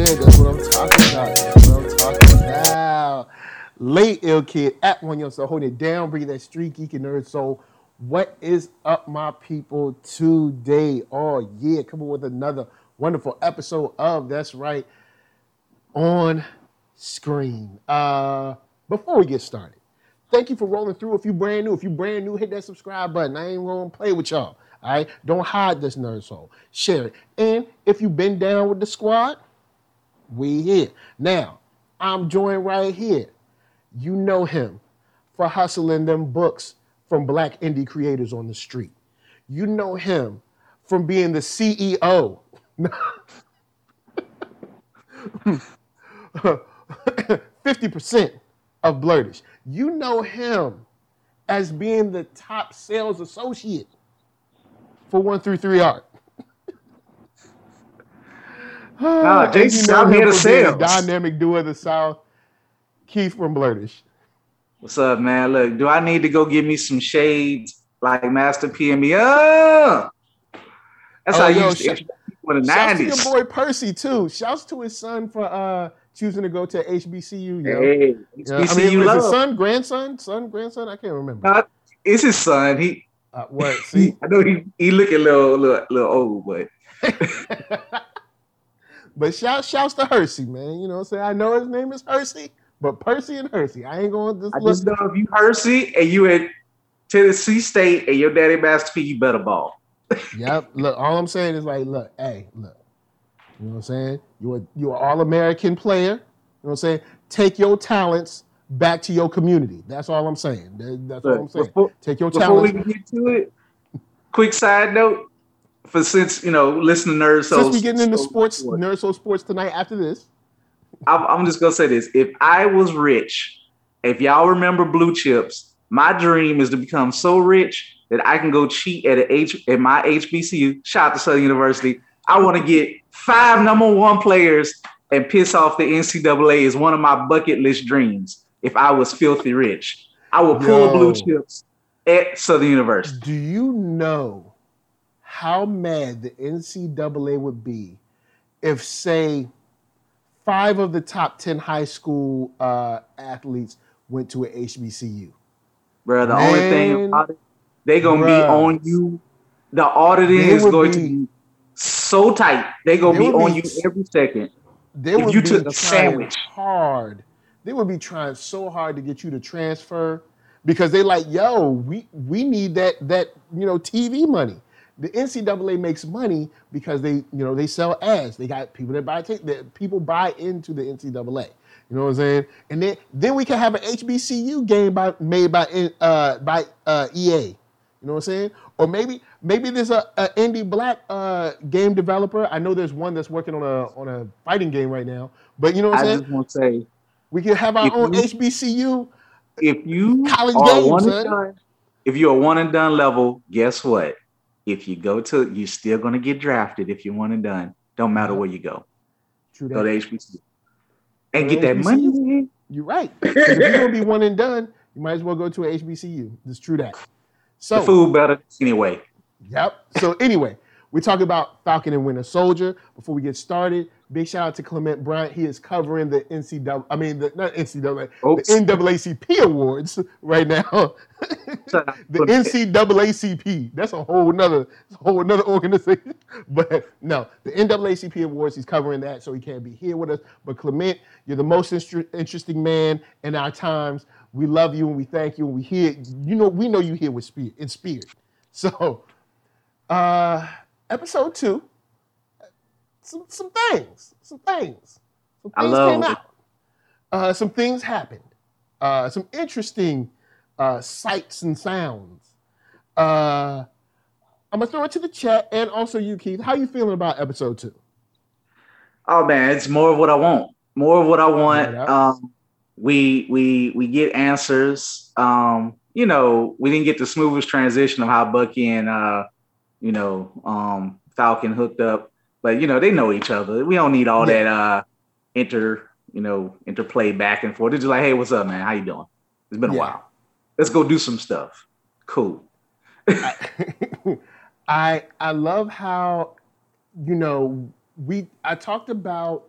That's what I'm talking about. That's what I'm talking about. Late ill kid at one young soul, holding it down, bringing that street geek and nerd soul. What is up, my people? Today, oh yeah, coming with another wonderful episode of That's Right on Screen. Uh, before we get started, thank you for rolling through. If you brand new, if you brand new, hit that subscribe button. I ain't gonna play with y'all. All right, don't hide this nerd soul. Share it. And if you've been down with the squad, we here. Now, I'm joined right here. You know him for hustling them books from black indie creators on the street. You know him from being the CEO. 50% of Blurtish. You know him as being the top sales associate for 133 Art. Nah, And Jason, you know I'm here to for sales. Dynamic duo of the South, Keith from Blurtish. What's up, man? Look, do I need to go get me some shades like Master P and me? Oh, that's Oh, how yo, you used to sh- introduce people in the Shouts to nineties. your boy Percy too. Shouts to his son for uh choosing to go to HBCU. Yo. Hey, Yeah, I HBCU mean, is love. it son, grandson, son, grandson? I can't remember. Nah, it's his son. He, Uh, what? See, I know he, he looking a little, little, little old, but but shout, shouts to Hercy, man. You know, what I'm saying I know his name is Hercy, but Percy and Hercy. I ain't going to just I look. just know if you Hercy and you at Tennessee State and your daddy Master P, you better ball. Yep. Look, all I'm saying is like, look, hey, look. You know what I'm saying? You're a, you're an all-American player. You know what I'm saying? Take your talents back to your community. That's all I'm saying. That- That's all I'm saying. before, Take your talents. before we get to it, quick side note for since you know, listen to nerds. Since we getting into sports, nerd soul sports tonight. After this, I'm, I'm just gonna say this: if I was rich, if y'all remember Blue Chips, my dream is to become so rich that I can go cheat at a H at my HBCU. Shout out to Southern University. I want to get five number one players and piss off the NCAA is one of my bucket list dreams. If I was filthy rich, I would pull Yo. Blue Chips at Southern University. do you know how mad the NCAA would be if, say, five of the top ten high school uh, athletes went to a HBCU? Bro, the only thing about it, they gonna be on you. The auditing is going be- to be so tight. They gonna They be on be- you every second. They If would you be took trying sandwich. hard. They would be trying so hard to get you to transfer because they like, yo, we we need that that you know TV money. The NCAA makes money because they you know they sell ads. They got people that buy. That people buy into the NCAA. You know what I'm saying? And then then we can have an HBCU game by made by uh by uh EA. You know what I'm saying? Or maybe maybe there's a, a indie black uh, game developer. I know there's one that's working on a on a fighting game right now. But you know what I'm saying? I just want to say, We can have our own you- HBCU. if you College are games, one son. and done, if you're a one and done level, guess what? If you go to, you're still gonna get drafted. If you're one and done, don't matter where you go. True Go that. to HBCU and Go get that money. HBCU. man. You're right. if you're gonna be one and done, you might as well go to a HBCU. It's true that. The So food better anyway. Yep. So anyway, we talk about Falcon and Winter Soldier. Before we get started, big shout out to Clement Bryant. He is covering the NCAA, I mean the not NCAA, Oops. the NAACP awards right now. The. NCAACP. That's a whole nother, that's a whole another organization. But no, the NAACP awards. He's covering that, so he can't be here with us. But Clement, you're the most inter- interesting man in our times. We love you and we thank you and we hear. You know, we know you here with spirit in spirit. So, uh, episode two. Some some things, some things, some I things love came out. Uh, some things happened. Uh, some interesting uh, sights and sounds. Uh, I'm gonna throw it to the chat and also you, Keith. How you feeling about episode two? Oh man, it's more of what I want. More of what I want. Yeah. Um, we we we get answers. Um, you know, we didn't get the smoothest transition of how Bucky and uh, you know, um, Falcon hooked up, but you know, they know each other. We don't need all Yeah. that uh inter, you know, interplay back and forth. They're just like, hey, what's up, man? How you doing? It's been a Yeah. while. Let's go do some stuff. Cool. I, I I love how you know we I talked about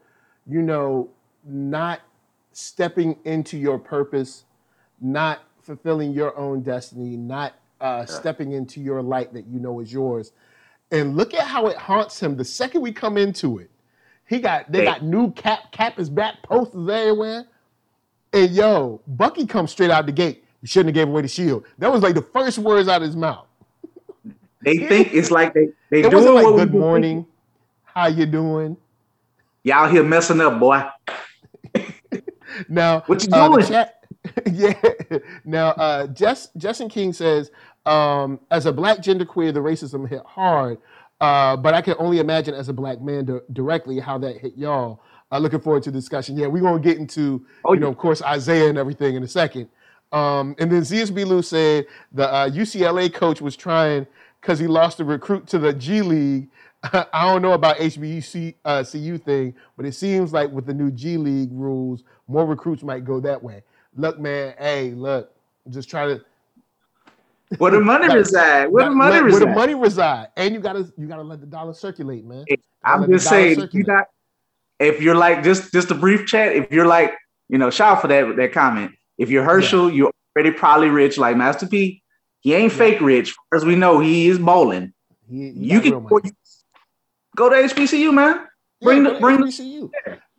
you know, not stepping into your purpose, not fulfilling your own destiny, not uh, Yeah. stepping into your light that you know is yours. And look at how it haunts him. The second we come into it, he got they They- got new cap cap is back posters everywhere. And yo, Bucky comes straight out the gate. You shouldn't have gave away the shield. That was like the first words out of his mouth. They think it's like they they It doing like what good morning, how you doing? Y'all here messing up, boy. Now, What you uh, doing? chat- yeah. Now, uh, Jess, Justin King says, um, as a black genderqueer, the racism hit hard, uh, but I can only imagine as a black man di- directly how that hit y'all. Uh, looking forward to the discussion. Yeah, we're gonna get into, Oh, you know, of course, Isaiah and everything in a second. Um, and then ZSB Lou said the uh, UCLA coach was trying because he lost a recruit to the G League. I don't know about HBCU uh, CU thing, but it seems like with the new G League rules, more recruits might go that way. Look, man, hey, look, just try to Where the money Like, reside? Where the money let- reside? where the money reside, and you gotta you gotta let the dollar circulate, man. I'm just saying, if you not, if you're like just just a brief chat, if you're like, you know, shout out for that that comment. If you're Herschel, you're already probably rich like Master P. He ain't Yeah. fake rich, as we know. He is bowling. He, he You can go to HBCU, man. bring Yeah, the- bring the- HBCU.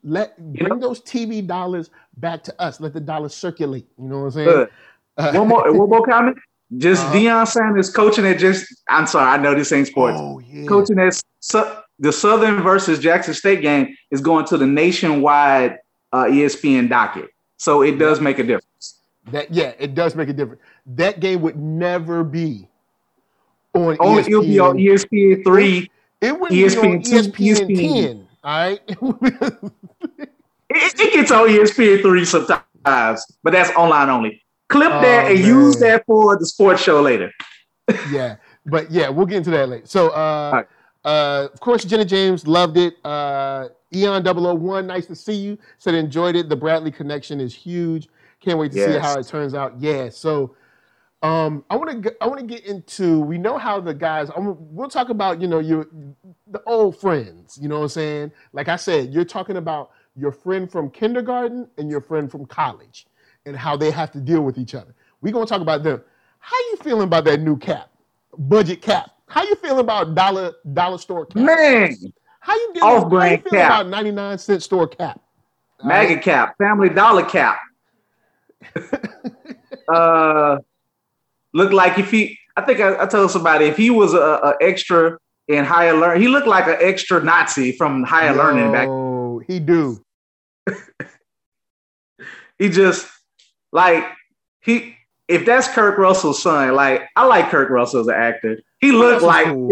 Let You bring know? those TV dollars back to us. Let the dollars circulate. You know what I'm saying? Uh, One more, one more comment. Just Uh-huh. Deion Sanders coaching at just. I'm sorry, I know this ain't sports. Oh yeah. Coaching at Su- the Southern versus Jackson State game is going to the nationwide uh, ESPN docket, so it does make a difference. That yeah, it does make a difference. That game would never be on Only it'll be on ESPN. ESPN three. It wouldn't be on ESPN ESPN, ESPN. 10. All right. It, it gets on ESPN three sometimes, but that's online only. Clip that Oh, and use that for the sports show later. yeah, but yeah, we'll get into that later. So, uh, right. uh, of course, Jenna James loved it. Uh, Eon 001, nice to see you. Said enjoyed it. The Bradley connection is huge. Can't wait to see how it turns out. Yeah. So, um, I want to I want to get into. We know how the guys. I'm, we'll talk about you know your the old friends. You know what I'm saying? Like I said, you're talking about your friend from kindergarten and your friend from college, and how they have to deal with each other. We're gonna talk about them. How you feeling about that new cap, budget cap? How you feeling about dollar dollar store cap? Man, How you dealing? How you feeling cap. about 99 cent store cap? MAGA right? cap, family dollar cap. uh, look like if he, I think I, I told somebody if he was a, a extra in higher learning, he looked like an extra Nazi from higher learning back. Yo, he do. He just like he. If that's Kurt Russell's son, like I like Kirk Russell as an actor. He looked like cool.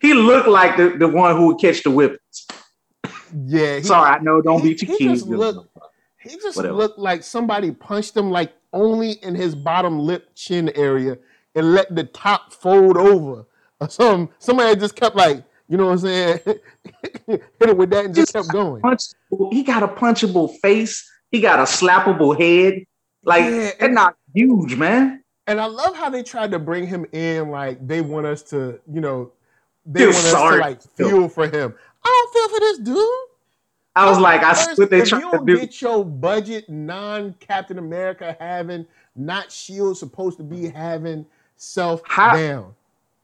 he looked like the, the one who would catch the whippets. Yeah. He, Sorry, I know. Don't he- be too keen. he just look- He just Whatever. looked like somebody punched him like only in his bottom lip chin area and let the top fold over. Or some somebody just kept like, you know what I'm saying? Hit it with that and just kept going. punchable. He got a punchable face. He got a slappable head. Like Yeah, and- not huge, man. And I love how they tried to bring him in like they want us to, you know, they want us to like feel for him. I don't feel for this dude. I was like, I First, what they if trying you to do. get your budget non Captain America having, not Shield supposed to be having self How- down.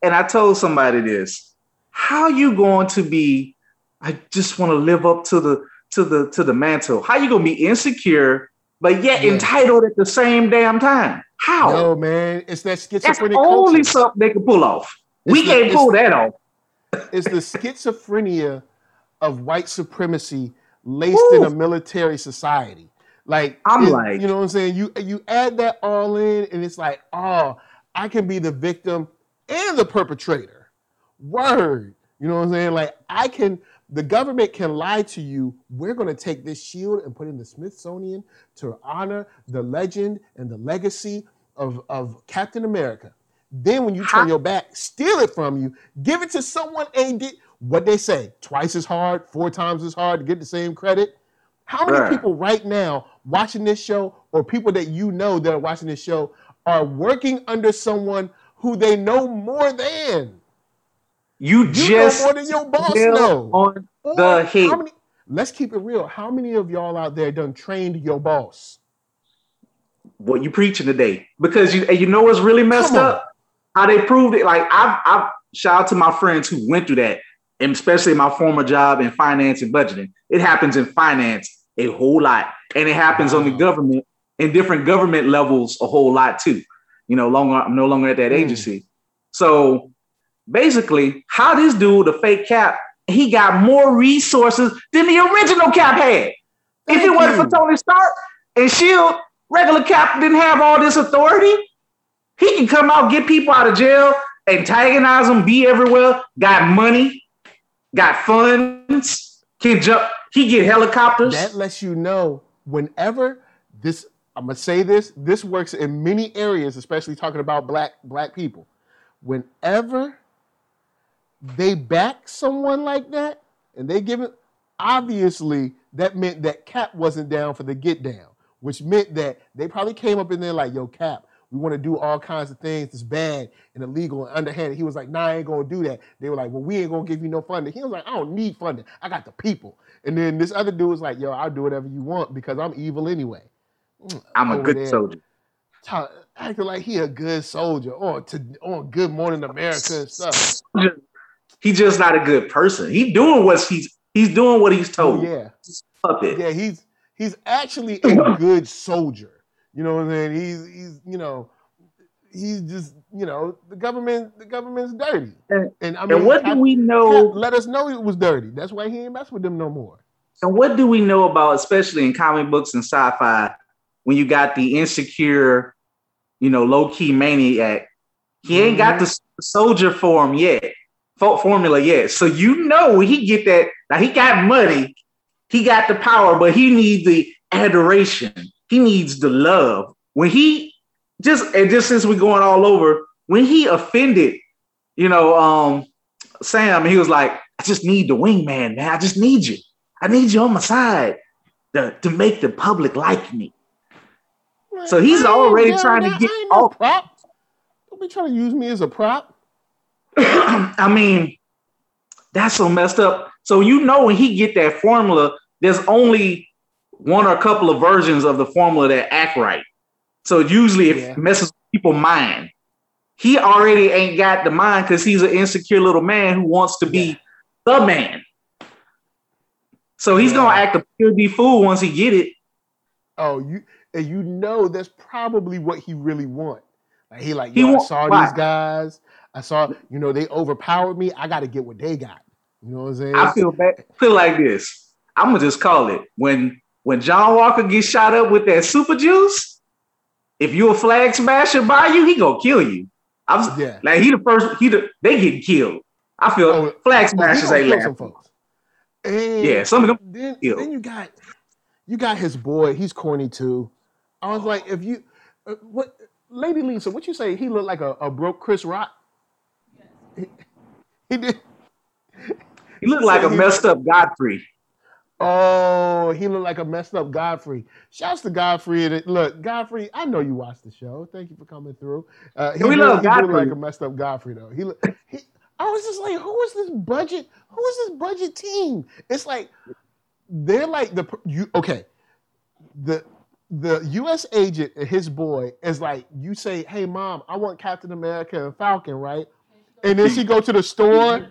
And I told somebody this. How you going to be? I just want to live up to the to the to the mantle. How you gonna be insecure, but yet Yeah. entitled at the same damn time? How? Yo, man, it's that That's only culture. something they can pull off. we the- can't pull that off. It's the schizophrenia of white supremacy laced in a military society. Like I'm it- like- you know what I'm saying? You you add that all in, and it's like, oh, I can be the victim and the perpetrator. Word. You know what I'm saying? Like I can the government can lie to you. We're going to take this shield and put it in the Smithsonian to honor the legend and the legacy of, of Captain America. Then when you turn How- your back, steal it from you, give it to someone ain't did what they say, twice as hard, four times as hard to get the same credit. How many people right now watching this show or people that you know that are watching this show are working under someone who they know more than? You, You just more than your boss know. on Or the head. many- let's keep it real. How many of y'all out there done trained your boss? What you preaching today? Because you you know what's really messed up? How they proved it. Like I've I've shout out to my friends who went through that, and especially my former job in finance and budgeting. It happens in finance a whole lot, and it happens on the government in different government levels a whole lot too. You know, longer I'm no longer at that Mm. agency. So basically, how this dude, the fake cap, he got more resources than the original cap had. if Thank it wasn't for Tony Stark and Shield, regular Cap didn't have all this authority. He can come out, get people out of jail, antagonize them, be everywhere. Got money, got funds, can jump. He get helicopters. That lets you know whenever this I'm gonna say this, this works in many areas, especially talking about black black people. Whenever they back someone like that and they give it obviously that meant that Cap wasn't down for the get down, which meant that they probably came up in there like, yo, Cap, we want to do all kinds of things that's bad and illegal and underhanded. He was like, nah, I ain't gonna do that. They were like, well, we ain't gonna give you no funding. He was like, I don't need funding. I got the people. And then this other dude was like, yo, I'll do whatever you want because I'm evil anyway. Mm, I'm a good there. soldier. Ta- acting like he a good soldier or to on Good Morning America and stuff. He's just not a good person. He doing what he's he's doing what he's told. yeah. Puppet. Yeah, he's he's actually a good soldier. You know what I mean? He's he's you know he's just you know the government the government's dirty. And- And I mean, and what do we know? let us know it was dirty. That's why he ain't mess with them no more. And what do we know about, especially in comic books and sci-fi, when you got the insecure, you know, low-key maniac? He ain't got mm-hmm. the soldier form yet, formula yet. So you know when he get that. Now he got money, he got the power, but he needs the adoration. He needs the love. When he just and just since we're going all over, when he offended, you know, um, Sam, he was like, "I just need the wingman, man. I just need you." I need you on my side to, to make the public like me. So he's already trying to get no off. prop. Don't be trying to use me as a prop. I mean, that's so messed up. So you know when he get that formula, there's only one or a couple of versions of the formula that act right. So usually it Yeah. messes with people's mind. He already ain't got the mind because he's an insecure little man who wants to be the man. So he's Yeah. gonna act a pure D fool once he get it. Oh, you and you know that's probably what he really want. Like he like, He I want- saw why? these guys. I saw, you know, they overpowered me. I got to get what they got. You know what I'm saying? I feel bad. Feel like this. I'm gonna just call it when when John Walker gets shot up with that super juice. If you a flag smasher by you, he gonna kill you. I'm yeah. like he the first. He the they get killed. I feel Oh, flag he smashers ain't some laughing. folks. And Yeah, some of them. then, then you got you got his boy. He's corny too. I was like, if you uh, what, Lady Lisa, what you say? He looked like a, a broke Chris Rock. He, he did. He look like a messed up Godfrey. Oh, he looked like a messed up Godfrey. Shouts to Godfrey. Look, Godfrey, I know you watched the show. Thank you for coming through. Uh, he We did- love he did Godfrey. like a messed up Godfrey though. He, he, I was just like, who is this budget? Who is this budget team? It's like they're like the you. Okay, the the U.S. agent and his boy is like you say, hey mom, I want Captain America and Falcon, right? And then she go to the store.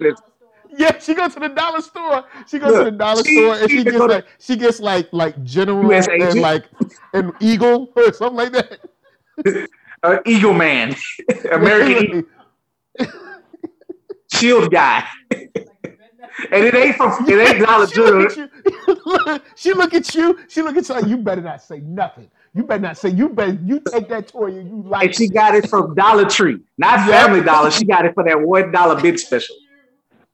Yeah, she goes to the dollar store. She goes to the dollar she- store and she she gets like she gets like like general and like an eagle or something like that. Uh, Eagle Man, American Eagle, Shield guy, and it ain't from it ain't Dollar she look at you. she look at you. She look at you. Like, you better not say nothing. You better not say. You better. You take that toy and you like. And she got it from Dollar Tree, not Yeah. Family Dollar. She got it for that one dollar bid special,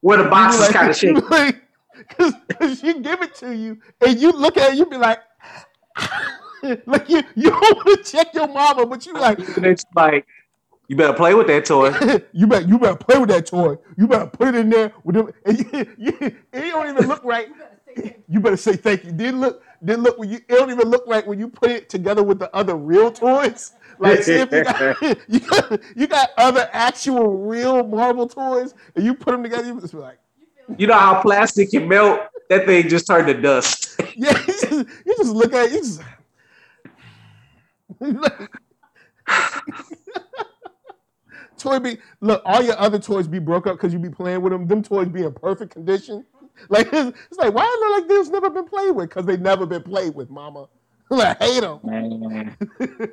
where the You box is kind of shaky. like, Cause, cause she give it to you and you look at it, you be like, like you you don't want to check your mama, but you like, it's like, you better play with that toy. you better you better play with that toy. You better put it in there with them. And you, you, it don't even look right. You better say thank you. Didn't look didn't look when you it don't even look right when you put it together with the other real toys. Like see if you got, you got you got other actual real marble toys and you put them together, you just be like, You know how plastic can melt that thing just turned to dust. Yeah, you just, you just look at it, you just. Toy be look, all your other toys be broke up because you be playing with them. Them toys be in perfect condition. Like it's, it's like why are they like this never been played with? Because they never been played with, mama. I hate them.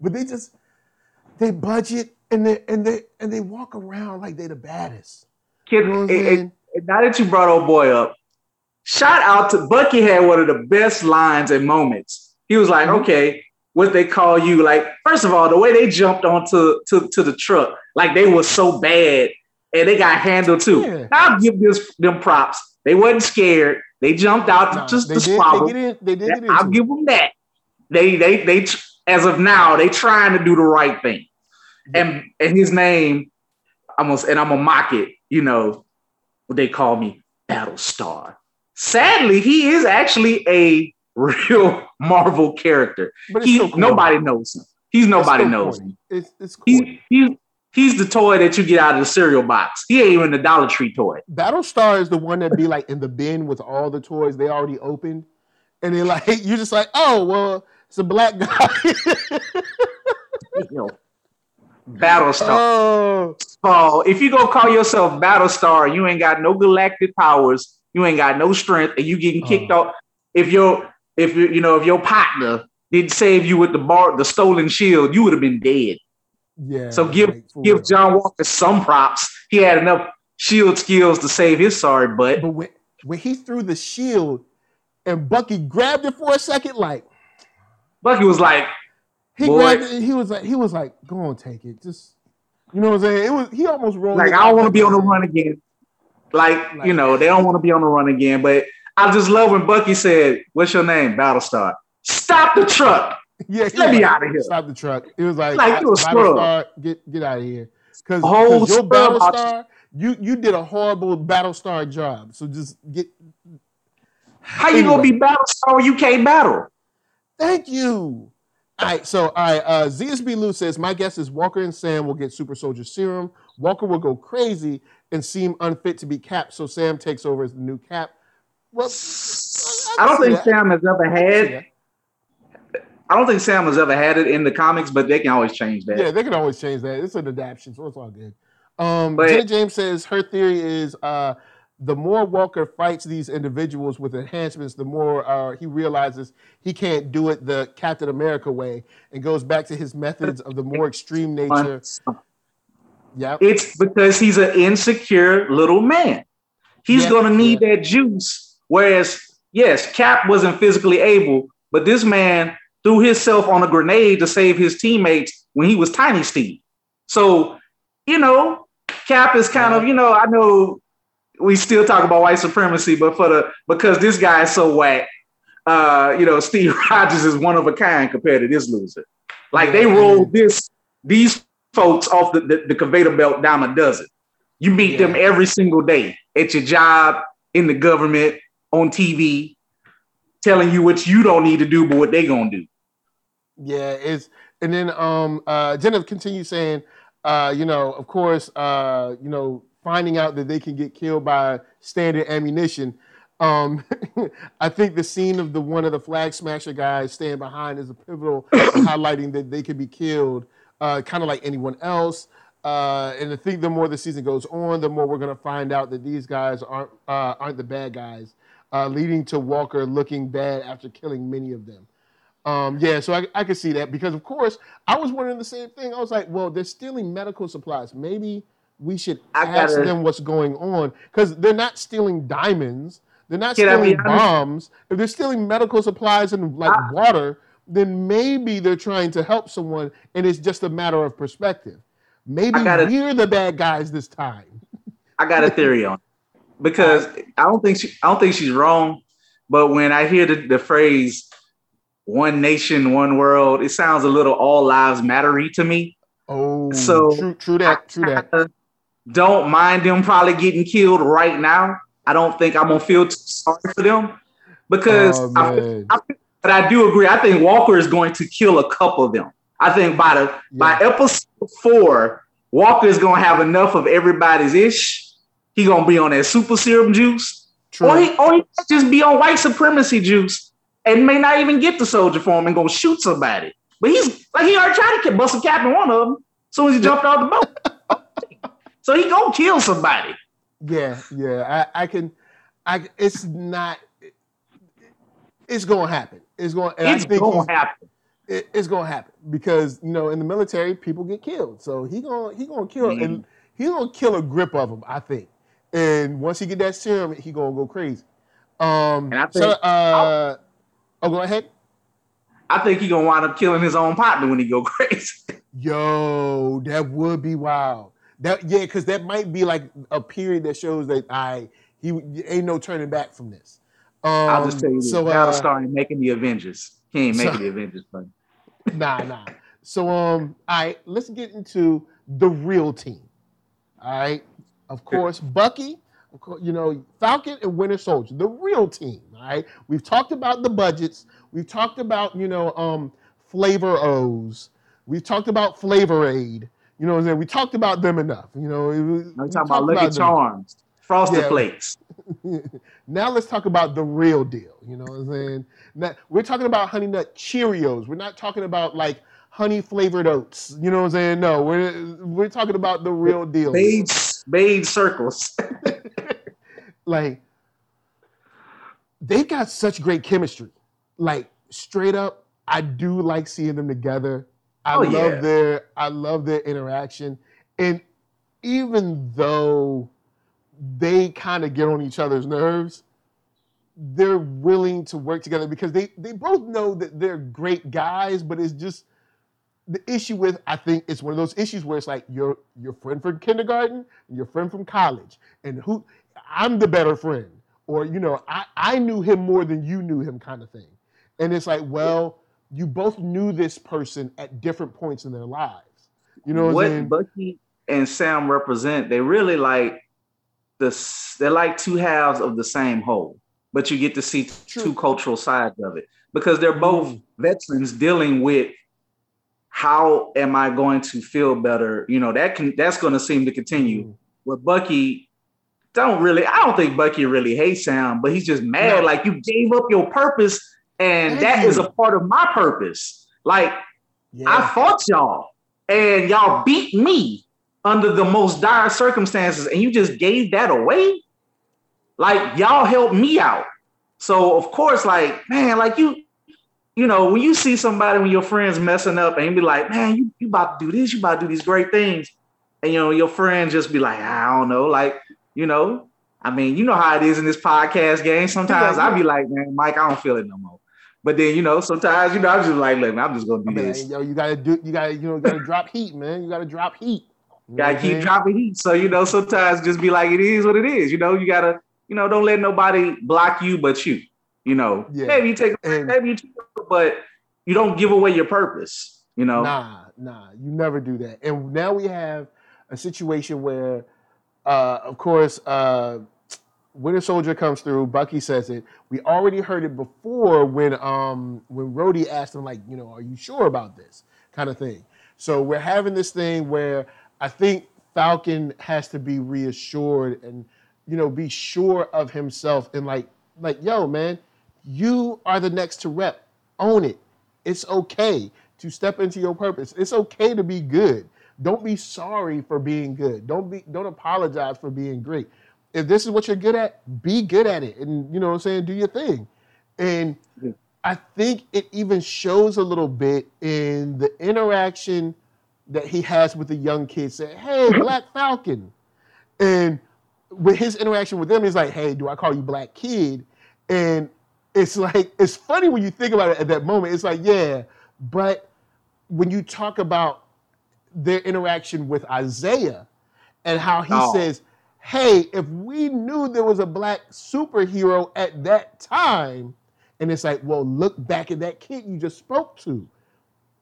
But they just they budget and they and they and they walk around like they the baddest. Kid, You know what I'm it- it- it- now that you brought old boy up, shout out to Bucky had one of the best lines and moments. He was like, Mhm. okay, what they call you? Like, first of all, the way they jumped onto to, to the truck, like they were so bad and they got handled too. Yeah. I'll give this them props. They wasn't scared. They jumped out Nah, just to did, squabble. they in, they did Yeah, I'll give them that. They they they as of now they trying to do the right thing. And and his name, I'm gonna and I'm gonna mock it. You know, what they call me Battlestar. Sadly, he is actually a real Marvel character. But He still corny. nobody knows him. He's It's nobody still knows corny. him. It's it's corny. He, he he's the toy that you get out of the cereal box. He ain't even the Dollar Tree toy. Battlestar is the one that be like in the bin with all the toys they already opened, and they like you're just like, oh well, it's a black guy. You know, Battlestar. oh, Oh, if you go call yourself Battlestar, you ain't got no galactic powers, you ain't got no strength, and you getting kicked Oh. off. If your if you you know if your partner didn't save you with the bar the stolen shield, you would have been dead. Yeah. So give give real. John Walker some props. He had enough shield skills to save his sorry butt. But when when he threw the shield, and Bucky grabbed it for a second, like Bucky was like, he Boy. grabbed it, he was like, he was like, go on, take it, just. You know what I'm saying? It was he almost rolled. like I don't want to be on the run again. Like, Like- you know, they don't want to be on the run again. But I just love when Bucky said, "What's your name, Battlestar?" Stop the truck. Yeah, Let was me like, outta here. Stop the truck. It was like, Like, you a scrub. Battlestar, get get out of here. Because your scrub Battlestar, you you did a horrible Battlestar job. So just get. How you gonna be Battlestar when you can't battle? Thank you. All right, so all right, uh, ZSB Lou says my guess is Walker and Sam will get Super Soldier Serum. Walker will go crazy and seem unfit to be Cap, so Sam takes over as the new Cap. Well, I don't think that. Sam has ever had. I don't think Sam has ever had it in the comics, but they can always change that. Yeah, they can always change that. It's an adaptation, so it's all good. Um, But- James says her theory is uh, the more Walker fights these individuals with enhancements, the more uh, he realizes he can't do it the Captain America way and goes back to his methods of the more extreme nature. Yep. It's because he's an insecure little man. He's Yeah, gonna need that juice. Whereas, yes, Cap wasn't physically able, but this man threw himself on a grenade to save his teammates when he was Tiny Steve. So, you know, Cap is kind of, you know, I know we still talk about white supremacy, but for the because this guy is so whack, uh, you know, Steve Rogers is one of a kind compared to this loser. Like they Yeah. rolled this these folks off the, the, the conveyor belt down a dozen. You meet them every single day at your job, in the government, on TV, telling you what you don't need to do, but what they gonna do. Yeah, it's and then um uh Jenna continues saying, uh, you know, of course, uh, you know, finding out that they can get killed by standard ammunition. Um, I think the scene of the one of the flag smasher guys staying behind is a pivotal highlighting that they could be killed, uh, kind of like anyone else. Uh, and I think the more the season goes on, the more we're going to find out that these guys aren't uh, aren't the bad guys, uh, leading to Walker looking bad after killing many of them. Um, yeah, so I, I could see that because, of course, I was wondering the same thing. I was like, well, they're stealing medical supplies. Maybe we should I ask gotta- them what's going on because they're not stealing diamonds. They're not Can I be stealing bombs. If they're stealing medical supplies and like I- water, then maybe they're trying to help someone, and it's just a matter of perspective. Maybe gotta- we're the bad guys this time. I got a theory on it. because I don't think she I don't think she's wrong, but when I hear the, the phrase one nation, one world, it sounds a little all lives mattery to me. Oh, So, true, true that, true that. Don't mind them probably getting killed right now. I don't think I'm gonna feel too sorry for them because Oh, I. I, but I do agree. I think Walker is going to kill a couple of them. I think by the by episode four, Walker is gonna have enough of everybody's ish. He gonna be on that super serum juice, True. Or he or he just be on white supremacy juice and may not even get the soldier form and go shoot somebody. But he's like he already tried to bust a cap in one of them as soon as he jumped off the boat. so he gonna kill somebody. Yeah, yeah. I, I can I it's not it's gonna happen. It's going it's gonna happen. It, it's gonna happen because you know in the military people get killed. So he gonna he gonna kill mm-hmm. and he gonna kill a grip of them, I think. And once he get that serum, he gonna go crazy. Um, and I think, so, uh, oh, go ahead. I think he gonna wind up killing his own partner when he go crazy. Yo, that would be wild. That yeah, because that might be like a period that shows that I he ain't no turning back from this. Um, I'll just tell you, so now uh, starting making the Avengers. He ain't making so, the Avengers, but nah, nah. So um, all right, let's get into the real team. All right, of course, Bucky. You know Falcon and Winter Soldier, the real team. All right, we've talked about the budgets. We've talked about you know um, flavor O's. We've talked about Flavor Aid. You know what I'm saying? We talked about them enough. You know, we, I'm talking about Lucky Charms, Frosted yeah. Flakes. now let's talk about the real deal. You know what I'm saying? Now, we're talking about Honey Nut Cheerios. We're not talking about like honey flavored oats. You know what I'm saying? No, we're we're talking about the real deal. Made made circles. like they got such great chemistry. Like straight up, I do like seeing them together. I oh, love yeah. their I love their interaction. And even though they kind of get on each other's nerves, they're willing to work together because they they both know that they're great guys, but it's just the issue with I think it's one of those issues where it's like your your friend from kindergarten and your friend from college, and who I'm the better friend, or you know I I knew him more than you knew him kind of thing, and it's like well you both knew this person at different points in their lives. You know what, what Bucky and Sam represent? They really like the they're like two halves of the same whole, but you get to see True. two cultural sides of it because they're both mm. veterans dealing with how am I going to feel better? You know, that can that's going to seem to continue. Mm. With Bucky, don't really, I don't think Bucky really hates Sam, but he's just mad. No. Like you gave up your purpose, and Thank that you. is a part of my purpose. Like yeah. I fought y'all, and y'all beat me under the most dire circumstances, and you just gave that away. Like y'all helped me out. So of course, like, man, like you, you know, when you see somebody when your friends messing up and you be like, man, you, you about to do this, you about to do these great things. And you know, your friends just be like, I don't know, like, you know, I mean, you know how it is in this podcast game. Sometimes I be like, man, Mike, I don't feel it no more. But then, you know, sometimes, you know, I'm just like, look, man, I'm just gonna do I mean, this. Yo, you gotta do you gotta, you know, you gotta drop heat, man. You gotta drop heat. You gotta keep dropping heat. So, you know, sometimes just be like, it is what it is. You know, you gotta, you know, don't let nobody block you but you. You know, yeah. maybe you take and, maybe you take, but you don't give away your purpose. You know, nah, nah, you never do that. And now we have a situation where, uh, of course, uh, Winter Soldier comes through. Bucky says it. We already heard it before when um when Rhodey asked him like, you know, are you sure about this kind of thing. So we're having this thing where I think Falcon has to be reassured and you know be sure of himself and like like yo man you are the next to rep. Own it. It's okay to step into your purpose. It's okay to be good. Don't be sorry for being good. Don't be don't apologize for being great. If this is what you're good at, be good at it. And you know what I'm saying, do your thing. And I think it even shows a little bit in the interaction that he has with the young kids saying, Hey, Black Falcon. And with his interaction with them, he's like, Hey, do I call you Black Kid? And it's like it's funny when you think about it at that moment. It's like, yeah, but when you talk about their interaction with Isaiah and how he oh. says, Hey, if we knew there was a black superhero at that time, and it's like, well, look back at that kid you just spoke to.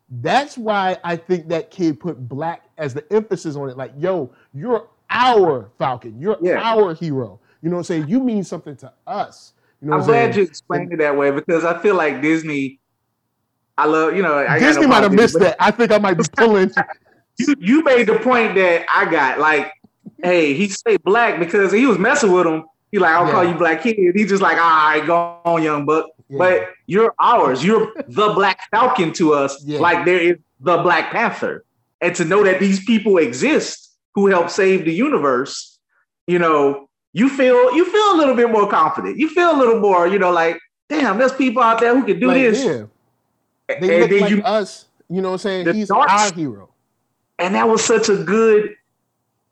That's why I think that kid put black as the emphasis on it. Like, yo, you're our Falcon. You're yeah. our hero. You know what I'm saying? You mean something to us. You know I'm glad you explained it that way because I feel like Disney. I love you know. I Disney might have missed that. I think I might be pulling. You you made the point that I got. Like, hey, he stayed black because he was messing with him, He like, I'll Yeah. call you Black Kid. He's just like, all right, go on, young buck. Yeah. But you're ours. You're the Black Falcon to us, Yeah. like there is the Black Panther. And to know that these people exist who help save the universe, you know, you feel you feel a little bit more confident. You feel a little more, you know, like, damn, there's people out there who can do Like, this. yeah, And they look then like you us. You know what I'm saying? He's dark- our hero. And that was such a good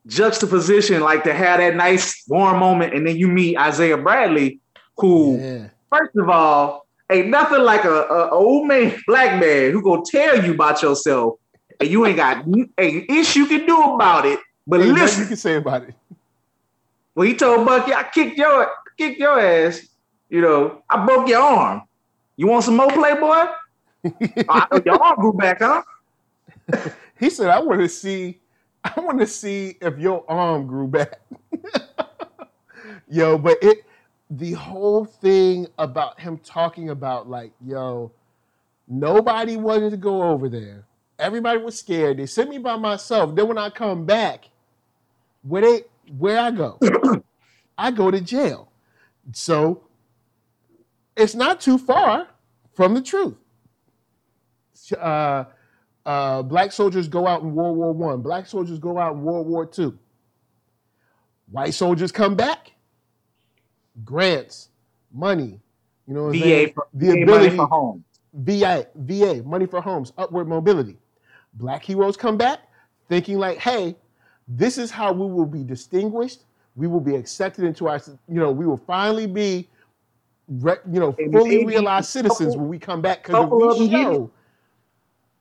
juxtaposition, like to have that nice warm moment, and then you meet Isaiah Bradley, who Yeah. first of all ain't nothing like a, a old man, black man who gonna tell you about yourself, and you ain't got ain't ish you can do about it. But Ain't listen, you can say about it. when he told Bucky, I kicked your kicked your ass, you know, I broke your arm. You want some more, Playboy? Oh, know your arm grew back, huh? He said, "I want to see, I want to see if your arm grew back." yo, but it, the whole thing about him talking about like, yo, nobody wanted to go over there. Everybody was scared. They sent me by myself. Then when I come back, where they, where I go, I go to jail. So it's not too far from the truth. Uh, uh, black soldiers go out in World War One. Black soldiers go out in World War Two. White soldiers come back. Grants, money, you know, VA saying? for, the VA ability, for home. VA, VA, money for homes, upward mobility. Black heroes come back thinking like, hey, this is how we will be distinguished. We will be accepted into our, you know, we will finally be, re, you know, fully realized citizens when we come back. Because we show,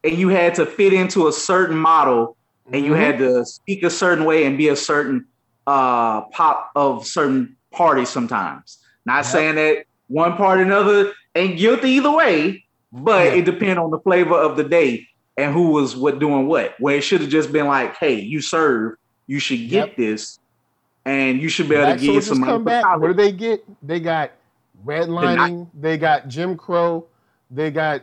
and you had to fit into a certain model and you had to speak a certain way and be a certain uh pop of certain parties sometimes. Not saying that one party or another ain't guilty either way, but Yeah. it depends on the flavor of the day and who was what doing what. Where it should have just been like, hey, you serve, you should get Yep. this, and you should be able Black to get some money come back. college. What do they get? They got redlining. They got Jim Crow. They got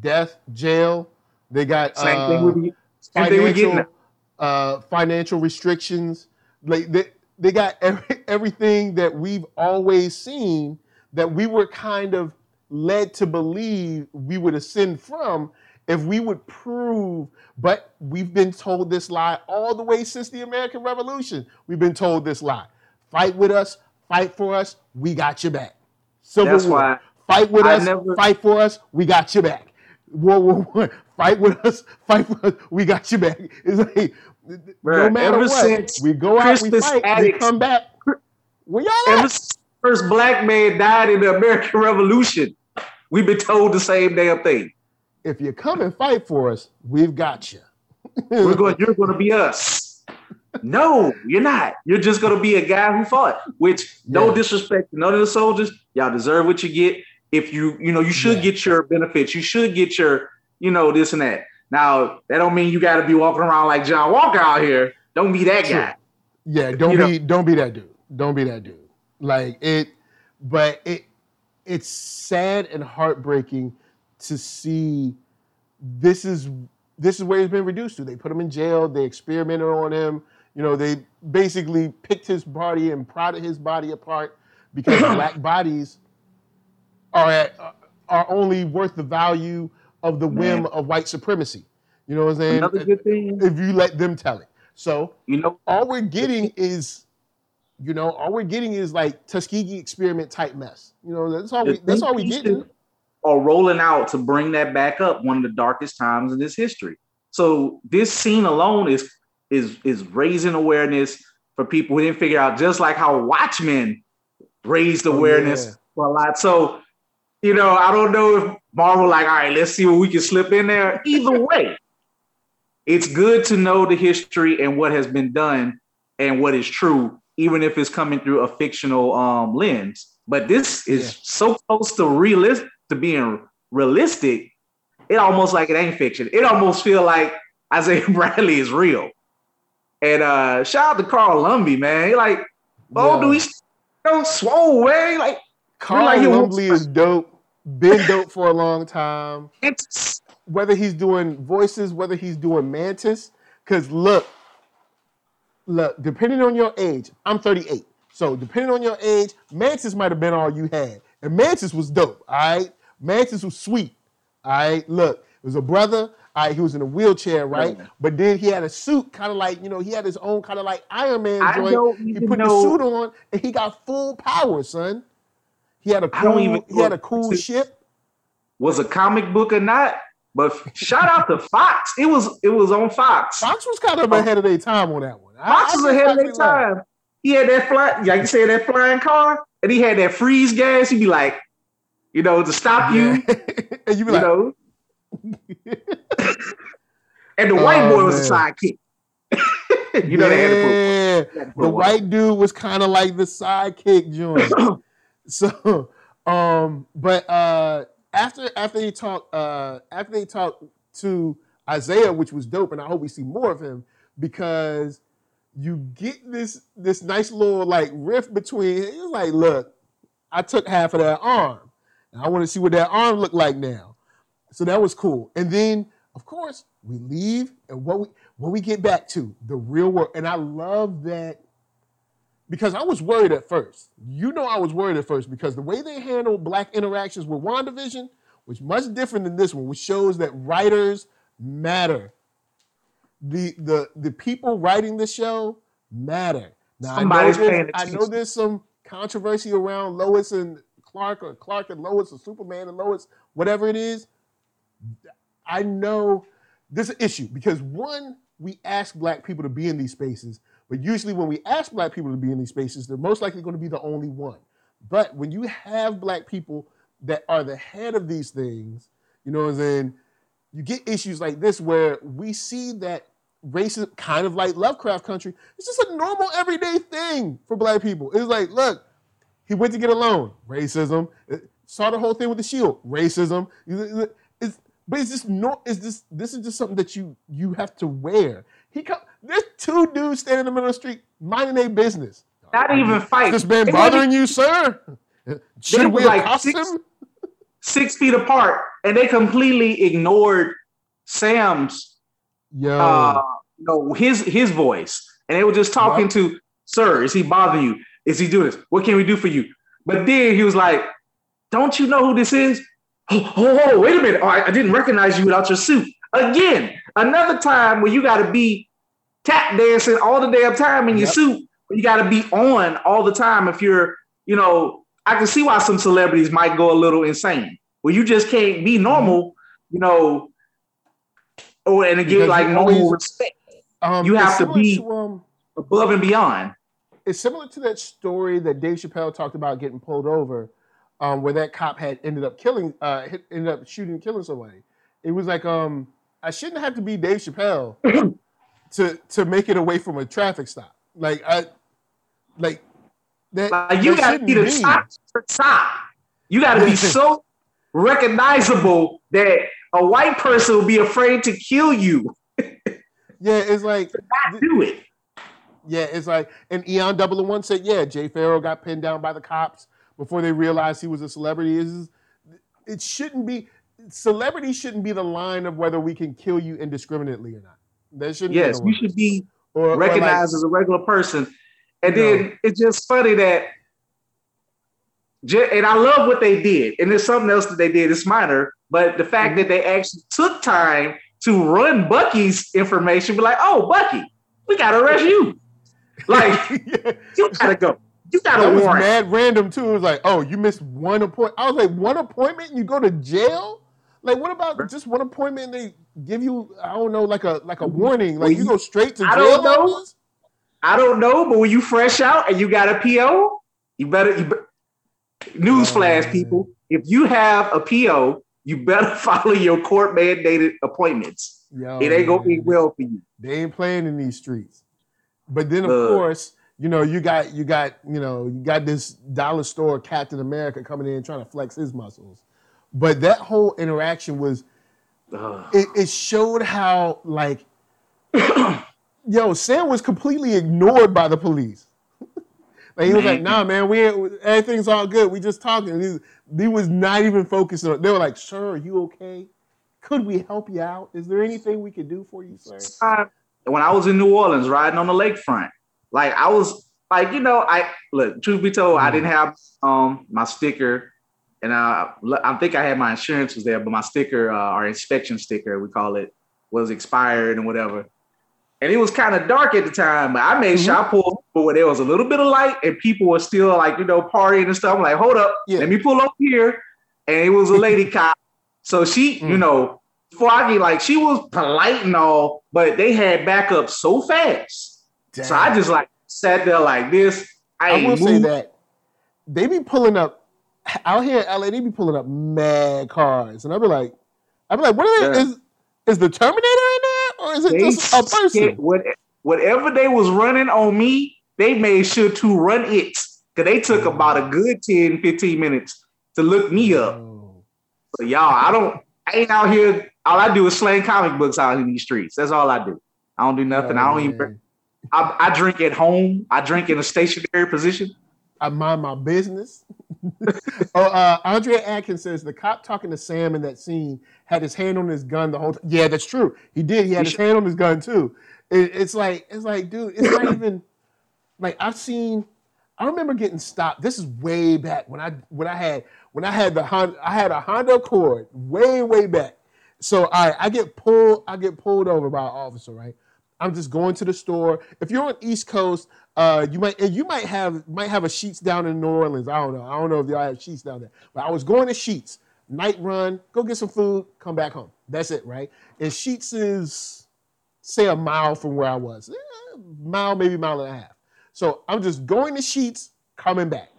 death, jail. They got Same uh, thing with the same thing getting. financial uh, financial restrictions. Like they, they got every, everything that we've always seen that we were kind of led to believe we would ascend from if we would prove. But we've been told this lie all the way since the American Revolution. We've been told this lie: fight with us, fight for us, we got your back. Civil That's War. why Fight with I us, never- fight for us, we got your back. World War One, fight with us, fight for us, we got you back. It's like no matter ever what, since we go out, we Christmas fight, we come back. Where y'all Ever at? since the first black man died in the American Revolution, we've been told the same damn thing. If you come and fight for us, we've got you. We're going, you're going to be us. No, you're not. You're just going to be a guy who fought. Which, no Yeah. disrespect to none of the soldiers, y'all deserve what you get. If you, you know, you should Yeah. get your benefits. You should get your, you know, this and that. Now, that don't mean you got to be walking around like John Walker out here. Don't be that guy. Yeah, don't You know- be don't be that dude. Don't be that dude. Like it, but it it's sad and heartbreaking to see this is this is where he's been reduced to. They put him in jail. They experimented on him. You know, they basically picked his body and prodded his body apart because black bodies are at, are only worth the value of the whim Man. of white supremacy. You know what I'm saying? Another good thing, If you let them tell it. So you know, all we're getting is, you know, all we're getting is like Tuskegee experiment type mess. You know, that's all we that's all we getting. Are rolling out to bring that back up one of the darkest times in this history. So this scene alone is is is raising awareness for people who didn't figure out, just like how Watchmen raised Oh, awareness yeah. for a lot. So, you know, I don't know if Marvel like, all right, let's see what we can slip in there. Either way, it's good to know the history and what has been done and what is true, even if it's coming through a fictional um, lens. But this is Yeah. so close to realist to being realistic. It almost like it ain't fiction. It almost feel like Isaiah Bradley is real. And uh shout out to Carl Lumbly, man. He like, oh, Yeah. do we know, swole way? Like Carl like Lumbly is dope. Been dope for a long time. it's Whether he's doing voices, whether he's doing Mantis, because look, look, depending on your age, I'm 38. So depending on your age, Mantis might have been all you had. And Mantis was dope, all right? Mantis was sweet. All right. Look, it was a brother. All right, he was in a wheelchair, right? Yeah. But then he had a suit, kind of like, you know, he had his own kind of like Iron Man I joint. He put the suit on and he got full power, son. He had a I cool, even he had a cool ship. Was a comic book or not? But shout out to Fox. It was it was on Fox. Fox was kind of ahead of their time on that one. I- Fox I was give ahead of their time. He had that fly, like you said, that flying car, and he had that freeze gas. He'd be like, you know, to stop you, and you be you like, know. and the white Oh, boy was a sidekick. you know they had to put- yeah. they had to put the white dude was kind of like the sidekick joint. so, um, but uh, after after they talk, uh, after they talk to Isaiah, which was dope, and I hope we see more of him because you get this this nice little like rift between. He was like, "Look, I took half of that arm, and I want to see what that arm looked like now." So that was cool. And then, of course, we leave, and what we what we get back to the real world. And I love that because I was worried at first. You know, I was worried at first because the way they handled black interactions with WandaVision was much different than this one, which shows that writers matter. The the the people writing the show matter. Now Somebody's I know, there's, I know there's some controversy around Lois and Clark or Clark and Lois or Superman and Lois, whatever it is. I know there's an issue because one, we ask black people to be in these spaces, but usually when we ask black people to be in these spaces, they're most likely going to be the only one. But when you have black people that are the head of these things, you know what I'm saying? You get issues like this where we see that racism, kind of like Lovecraft Country, it's just a normal everyday thing for black people. It's like, look, he went to get a loan, racism. Saw the whole thing with the shield, racism. It's, but it's just no. It's just this is just something that you you have to wear. He come. There's two dudes standing in the middle of the street minding their business. Not even Is fight. this man bothering you, sir? Should we like accost six- him? six feet apart, and they completely ignored Sam's Yo, uh, you know, his his voice, and they were just talking to, "Sir, is he bothering you? Is he doing this? What can we do for you?" But then he was like, "Don't you know who this is? Oh, oh, oh, wait a minute! Oh, I, I didn't recognize you without your suit." Again, another time where you got to be tap dancing all the damn time in your Yep. suit. You got to be on all the time. If you're, you know, I can see why some celebrities might go a little insane. Well, you just can't be normal, you know, or and to Because give like normal always- respect um, you have to be- um, above and beyond. it's similar to that story that Dave Chappelle talked about getting pulled over, um, where that cop had ended up killing, uh, ended up shooting and killing somebody. It was like, um, I shouldn't have to be Dave Chappelle to to make it away from a traffic stop. Like I, like that. Like you got to be the top to top. You got to be so recognizable that a white person will be afraid to kill you. Yeah, it's like Not do it. Yeah, it's like, and Eon Double and One said, yeah, Jay Pharoah got pinned down by the cops before they realized he was a celebrity. Is it shouldn't be celebrity shouldn't be the line of whether we can kill you indiscriminately or not. That shouldn't. Yes, you should be Or- or like- recognized as a regular person. And then it's just funny that, and I love what they did. And there's something else that they did. It's minor, but the fact mm-hmm. that they actually took time to run Bucky's information, be like, "Oh, Bucky, we gotta arrest you. Like, Yeah. you gotta go. You gotta was warrant." mad random too. It was like, oh, you missed one appointment. I was like, one appointment and you go to jail? Like, what about just one appointment and they give you, I don't know, like a like a warning? Like you you- go straight to jail. I don't know. I don't know, but when you fresh out and you got a PO, you better. You be- Newsflash, Oh, people! If you have a PO, you better follow your court mandated appointments. Yo, it ain't gonna be well for you. They ain't playing in these streets. But then of Look. course, you know, you got you got, you know, you got this dollar store Captain America coming in trying to flex his muscles. But that whole interaction was Ugh. it, it showed how like yo, Sam was completely ignored by the police. like he was like, nah, man, we everything's all good. We just talking. He, he was not even focused on. it. They were like, sir, are you okay? Could we help you out? Is there anything we could do for you, sir? time when I was in New Orleans riding on the lakefront, like I was like you know, I look. Truth be told, I didn't have um my sticker, and uh, I think I had my insurance was there, but my sticker, uh, our inspection sticker, we call it, was expired and whatever. And it was kind of dark at the time, but I made mm-hmm. sure I pulled where there was a little bit of light and people were still like you know partying and stuff. I'm like, hold up, yeah. let me pull up here, and it was a lady cop. So she, mm. you know, I get like, she was polite and all, but they had backup so fast. Damn. So I just like sat there like this. I, I will moved. say that they be pulling up out here in LA. They be pulling up mad cars, and I'll be like, I'll be like, what they? Yeah. Is is the Terminator in there, or is it they just a person? What, whatever they was running on me, they made sure to run it. Cause they took about a good 10, 15 minutes to look me up. So y'all, I don't, I ain't out here. All I do is slang comic books out in these streets. That's all I do. I don't do nothing. Oh, I don't even. I, I, drink at home. I drink in a stationary position. I mind my business. oh, uh, Andrea Atkins says the cop talking to Sam in that scene had his hand on his gun the whole time. Yeah, that's true. He did. He had his hand on his gun too. It, it's like it's like, dude, it's not even like I've seen. I remember getting stopped. This is way back when I when I had when I had the Honda, I had a Honda Accord way way back. So I I get pulled I get pulled over by an officer, right? I'm just going to the store. If you're on East Coast, uh, you might you might have might have a Sheetz down in New Orleans. I don't know. I don't know if y'all have Sheetz down there. But I was going to Sheetz night run, go get some food, come back home. That's it, right? And Sheetz is say a mile from where I was, eh, mile maybe mile and a half. So I'm just going to Sheetz, coming back.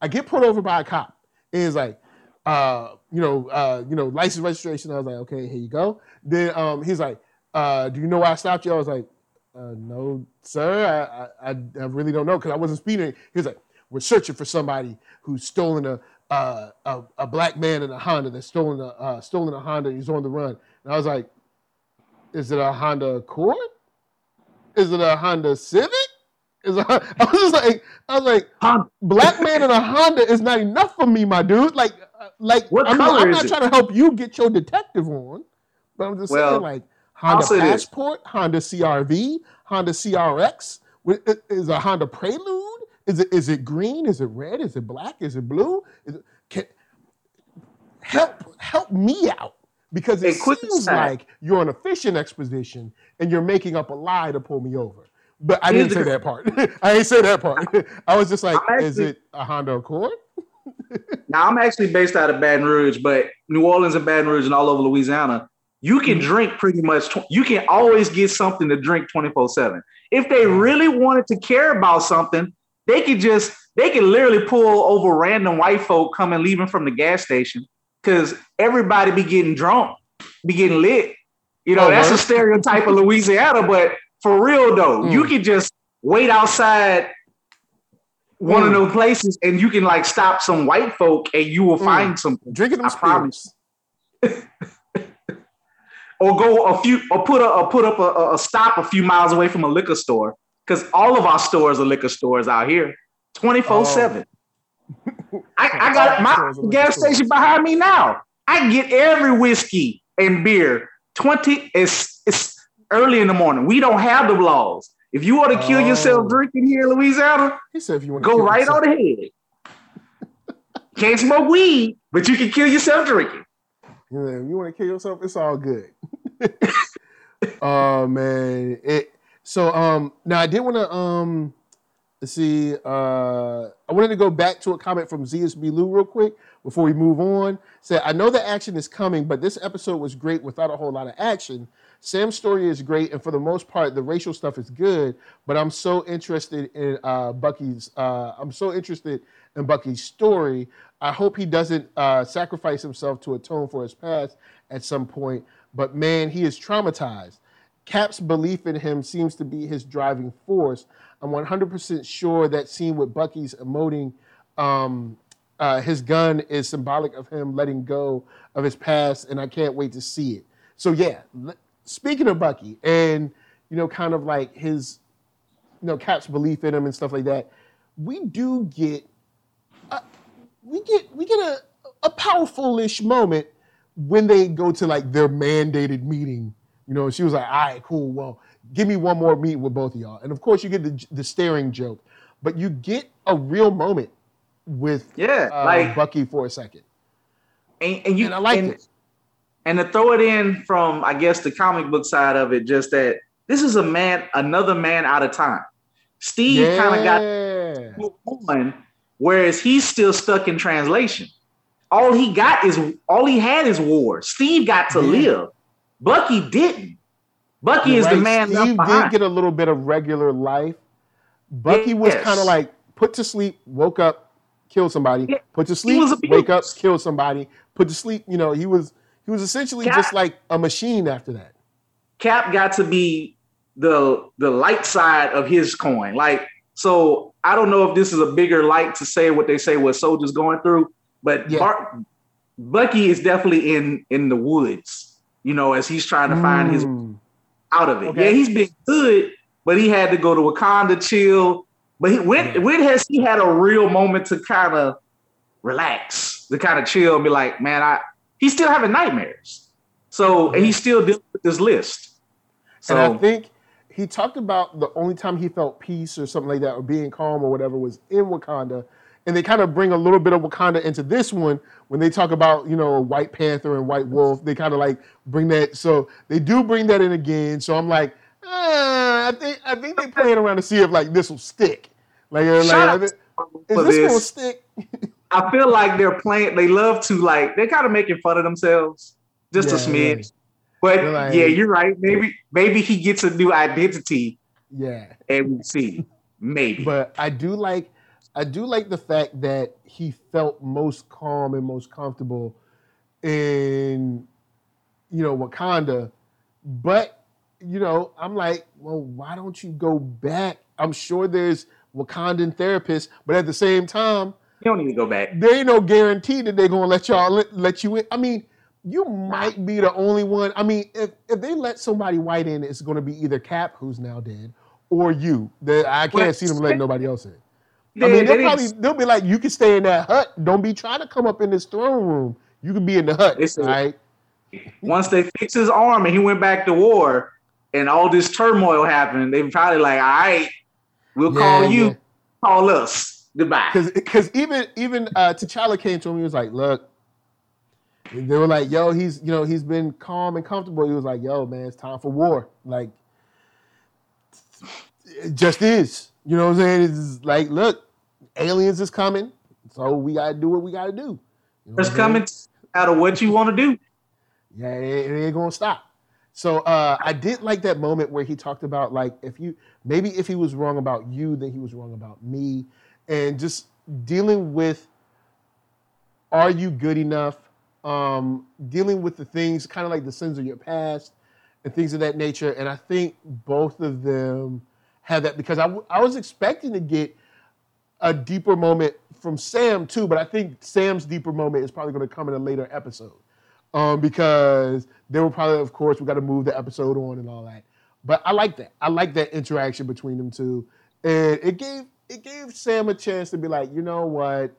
I get pulled over by a cop. And he's like, uh, you know, uh, you know, license registration. I was like, okay, here you go. Then um, he's like, uh, do you know why I stopped you? I was like, uh, no, sir. I, I, I really don't know because I wasn't speeding. He was like, we're searching for somebody who's stolen a uh, a, a, black man in a Honda that's stolen a uh, stolen a Honda. He's on the run. And I was like, is it a Honda Accord? Is it a Honda Civic? Is a, I was just like, I was like, black man in a Honda is not enough for me, my dude. Like, uh, like what I'm, color I'm not trying to help you get your detective on, but I'm just well, saying, like, Honda Passport, Honda CRV, Honda CRX. Is a Honda Prelude? Is it is it green? Is it red? Is it black? Is it blue? Is it, can, help help me out because it seems like you're on a fishing expedition and you're making up a lie to pull me over. But I didn't say that part. I didn't say that part. I was just like, actually, is it a Honda Accord? now I'm actually based out of Baton Rouge, but New Orleans and Baton Rouge and all over Louisiana, you can mm-hmm. drink pretty much. You can always get something to drink 24 seven. If they really wanted to care about something, they could just they could literally pull over random white folk coming leaving from the gas station because everybody be getting drunk, be getting lit. You know, that's a stereotype of Louisiana, but for real though, mm. you can just wait outside one mm. of those places and you can like stop some white folk and you will mm. find something. Drinking them I promise. or go a few or put a or put up a, a stop a few miles away from a liquor store. Because all of our stores are liquor stores out here 24 7 I, I got my gas station behind me now. I get every whiskey and beer 20 it's it's early in the morning. We don't have the laws. If you want to kill oh. yourself drinking here in louisiana he said if you want to go right yourself. on ahead. Can't smoke weed but you can kill yourself drinking yeah, you want to kill yourself it's all good oh man it so um now I did want to um see uh I wanted to go back to a comment from ZSB Lou real quick before we move on. Said I know the action is coming, but this episode was great without a whole lot of action. Sam's story is great, and for the most part, the racial stuff is good. But I'm so interested in uh, Bucky's. Uh, I'm so interested in Bucky's story. I hope he doesn't uh, sacrifice himself to atone for his past at some point. But man, he is traumatized. Cap's belief in him seems to be his driving force. I'm 100% sure that scene with Bucky's emoting um, uh, his gun is symbolic of him letting go of his past, and I can't wait to see it. So, yeah, speaking of Bucky and, you know, kind of like his, you know, Cap's belief in him and stuff like that, we do get, we get, we get a, a powerful-ish moment when they go to like their mandated meeting you know, she was like, all right, cool. Well, give me one more meet with both of y'all. And of course, you get the, the staring joke. but you get a real moment with Yeah, uh, like Bucky for a second. and, and you and I like and, it. and to throw it in from I guess the comic book side of it, just that this is a man, another man out of time. Steve kind of got Yeah. on, whereas he's still stuck in translation. All he got is all he had is war. Steve got to Yeah. live. Bucky didn't. Bucky You're is the man Steve did get a little bit of regular life. Bucky was kind of like put to sleep, woke up, killed somebody. Yeah, Put to sleep, wake up, abused. kill somebody. Put to sleep. You know, he was he was essentially Cap- just like a machine after that. Cap got to be the the light side of his coin. Like, so I don't know if this is a bigger light to say what they say what soldiers going through, but Yeah. Bucky is definitely in in the woods, you know, as he's trying to find his Mm. out of it. Okay. Yeah, he's been good, but he had to go to Wakanda chill. But he, when when has he had a real moment to kind of relax, to kind of chill and be like, man, I he's still having nightmares. So and he's still dealing with this list. So and I think he talked about the only time he felt peace or something like that, or being calm or whatever, was in Wakanda. And they kind of bring a little bit of Wakanda into this one when they talk about, you know, White Panther and White Wolf. They kind of like bring that. So they do bring that in again. So I'm like, ah, I think I think they playing around to see if like this will stick. Like, uh, like up is for this, gonna stick? I feel like they're playing. They love to like they're kind of making fun of themselves just a Yeah, smidge. But like- yeah, you're right. Maybe maybe he gets a new identity Yeah. and we see maybe. But I do like I do like the fact that he felt most calm and most comfortable in you know Wakanda. But you know, I'm like, well, why don't you go back? I'm sure there's Wakandan therapists, but at the same time, you don't need to go back. there ain't no guarantee that they're gonna let y'all let, let you in. I mean, you might be the only one. I mean, if, if they let somebody white in, it's gonna be either Cap, who's now dead, or you. That I can't see them letting nobody else in. I They- mean, they they'll probably they'll be like, you can stay in that hut. Don't be trying to come up in this throne room. You can be in the hut. They right. once they fixed his arm and he went back to war and all this turmoil happened, they probably like, all right, we'll call you, yeah. call us. Goodbye. Because because even even uh, T'Challa came to him. He was like, "Look," they were like, "Yo, he's you know he's been calm and comfortable." He was like, "Yo, man, it's time for war." Like, it just is. You know what I'm saying? It's like, look, aliens is coming, so we gotta do what we gotta do. You know It's coming out of what you want to do. yeah, it, it ain't gonna stop. So uh, I did like that moment where he talked about like if you maybe if he was wrong about you, then he was wrong about me, and just dealing with are you good enough? Um, dealing with the things kind of like the sins of your past and things of that nature. And I think both of them have that because I, w- I was expecting to get a deeper moment from Sam too, but I think Sam's deeper moment is probably going to come in a later episode um, because they were probably, of course, we got to move the episode on and all that. But I like that. I like that interaction between them two, and it gave it gave Sam a chance to be like, you know what,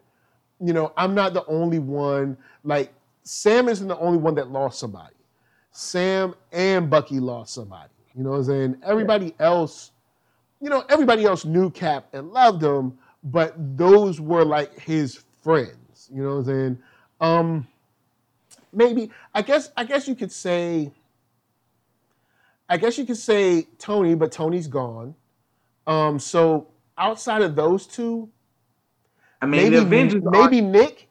you know, I'm not the only one. Like Sam isn't the only one that lost somebody. Sam and Bucky lost somebody. You know what I'm saying? Everybody else, you know, everybody else knew Cap and loved him, but those were like his friends. You know what I'm saying? Um, maybe I guess I guess you could say I guess you could say Tony, but Tony's gone. Um, so outside of those two, I mean, maybe the Avengers maybe are, Nick,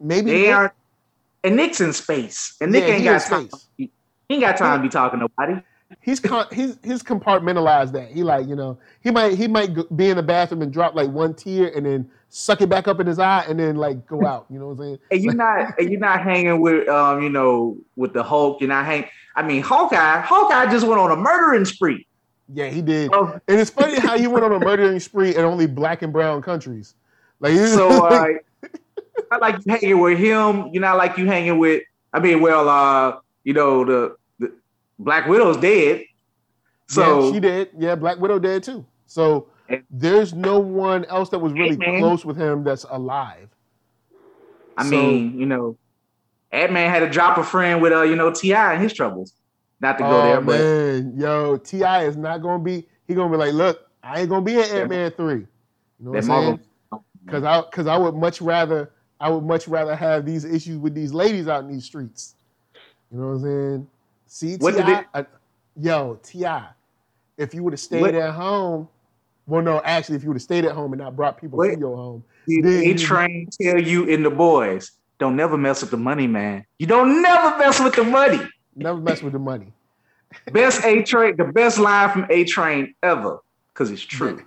maybe they Nick. are, and Nick's in space, and Nick Yeah, ain't got time. space. He ain't got time to be talking to nobody. he's con- he's he's compartmentalized that. He like you know he might he might be in the bathroom and drop like one tear and then suck it back up in his eye and then like go out. You know what I'm saying? And you're not, and you're not hanging with, um, you know, with the Hulk. You're not hanging. I mean, Hawkeye, Hawkeye just went on a murdering spree. Yeah, he did. And it's funny how he went on a murdering spree in only black and brown countries. Like so uh, not like you hanging with him. You're not like you hanging with. I mean, well, uh, you know, the, the Black Widow's dead. So yeah, she did. Yeah, Black Widow dead too. So there's no one else that was really Hey, man. close with him that's alive. I So- mean, you know, Ant Man had to drop a friend with uh, you know, T.I. and his troubles. Not to go oh there, but man, yo, T.I. is not gonna be. He gonna be like, look, I ain't gonna be in Ant Man three. You know what I'm saying? Because I because I would much rather I would much rather have these issues with these ladies out in these streets. You know what I'm saying? See, What did T.I., it- uh, yo, T.I., if you would have stayed What- at home, well, no, actually, if you would have stayed at home and not brought people What- to your home, Did Then A Train tell you in the boys, don't never mess with the money, man. You don't never mess with the money. never mess with the money. Best A Train, the best line from A Train ever, because it's true.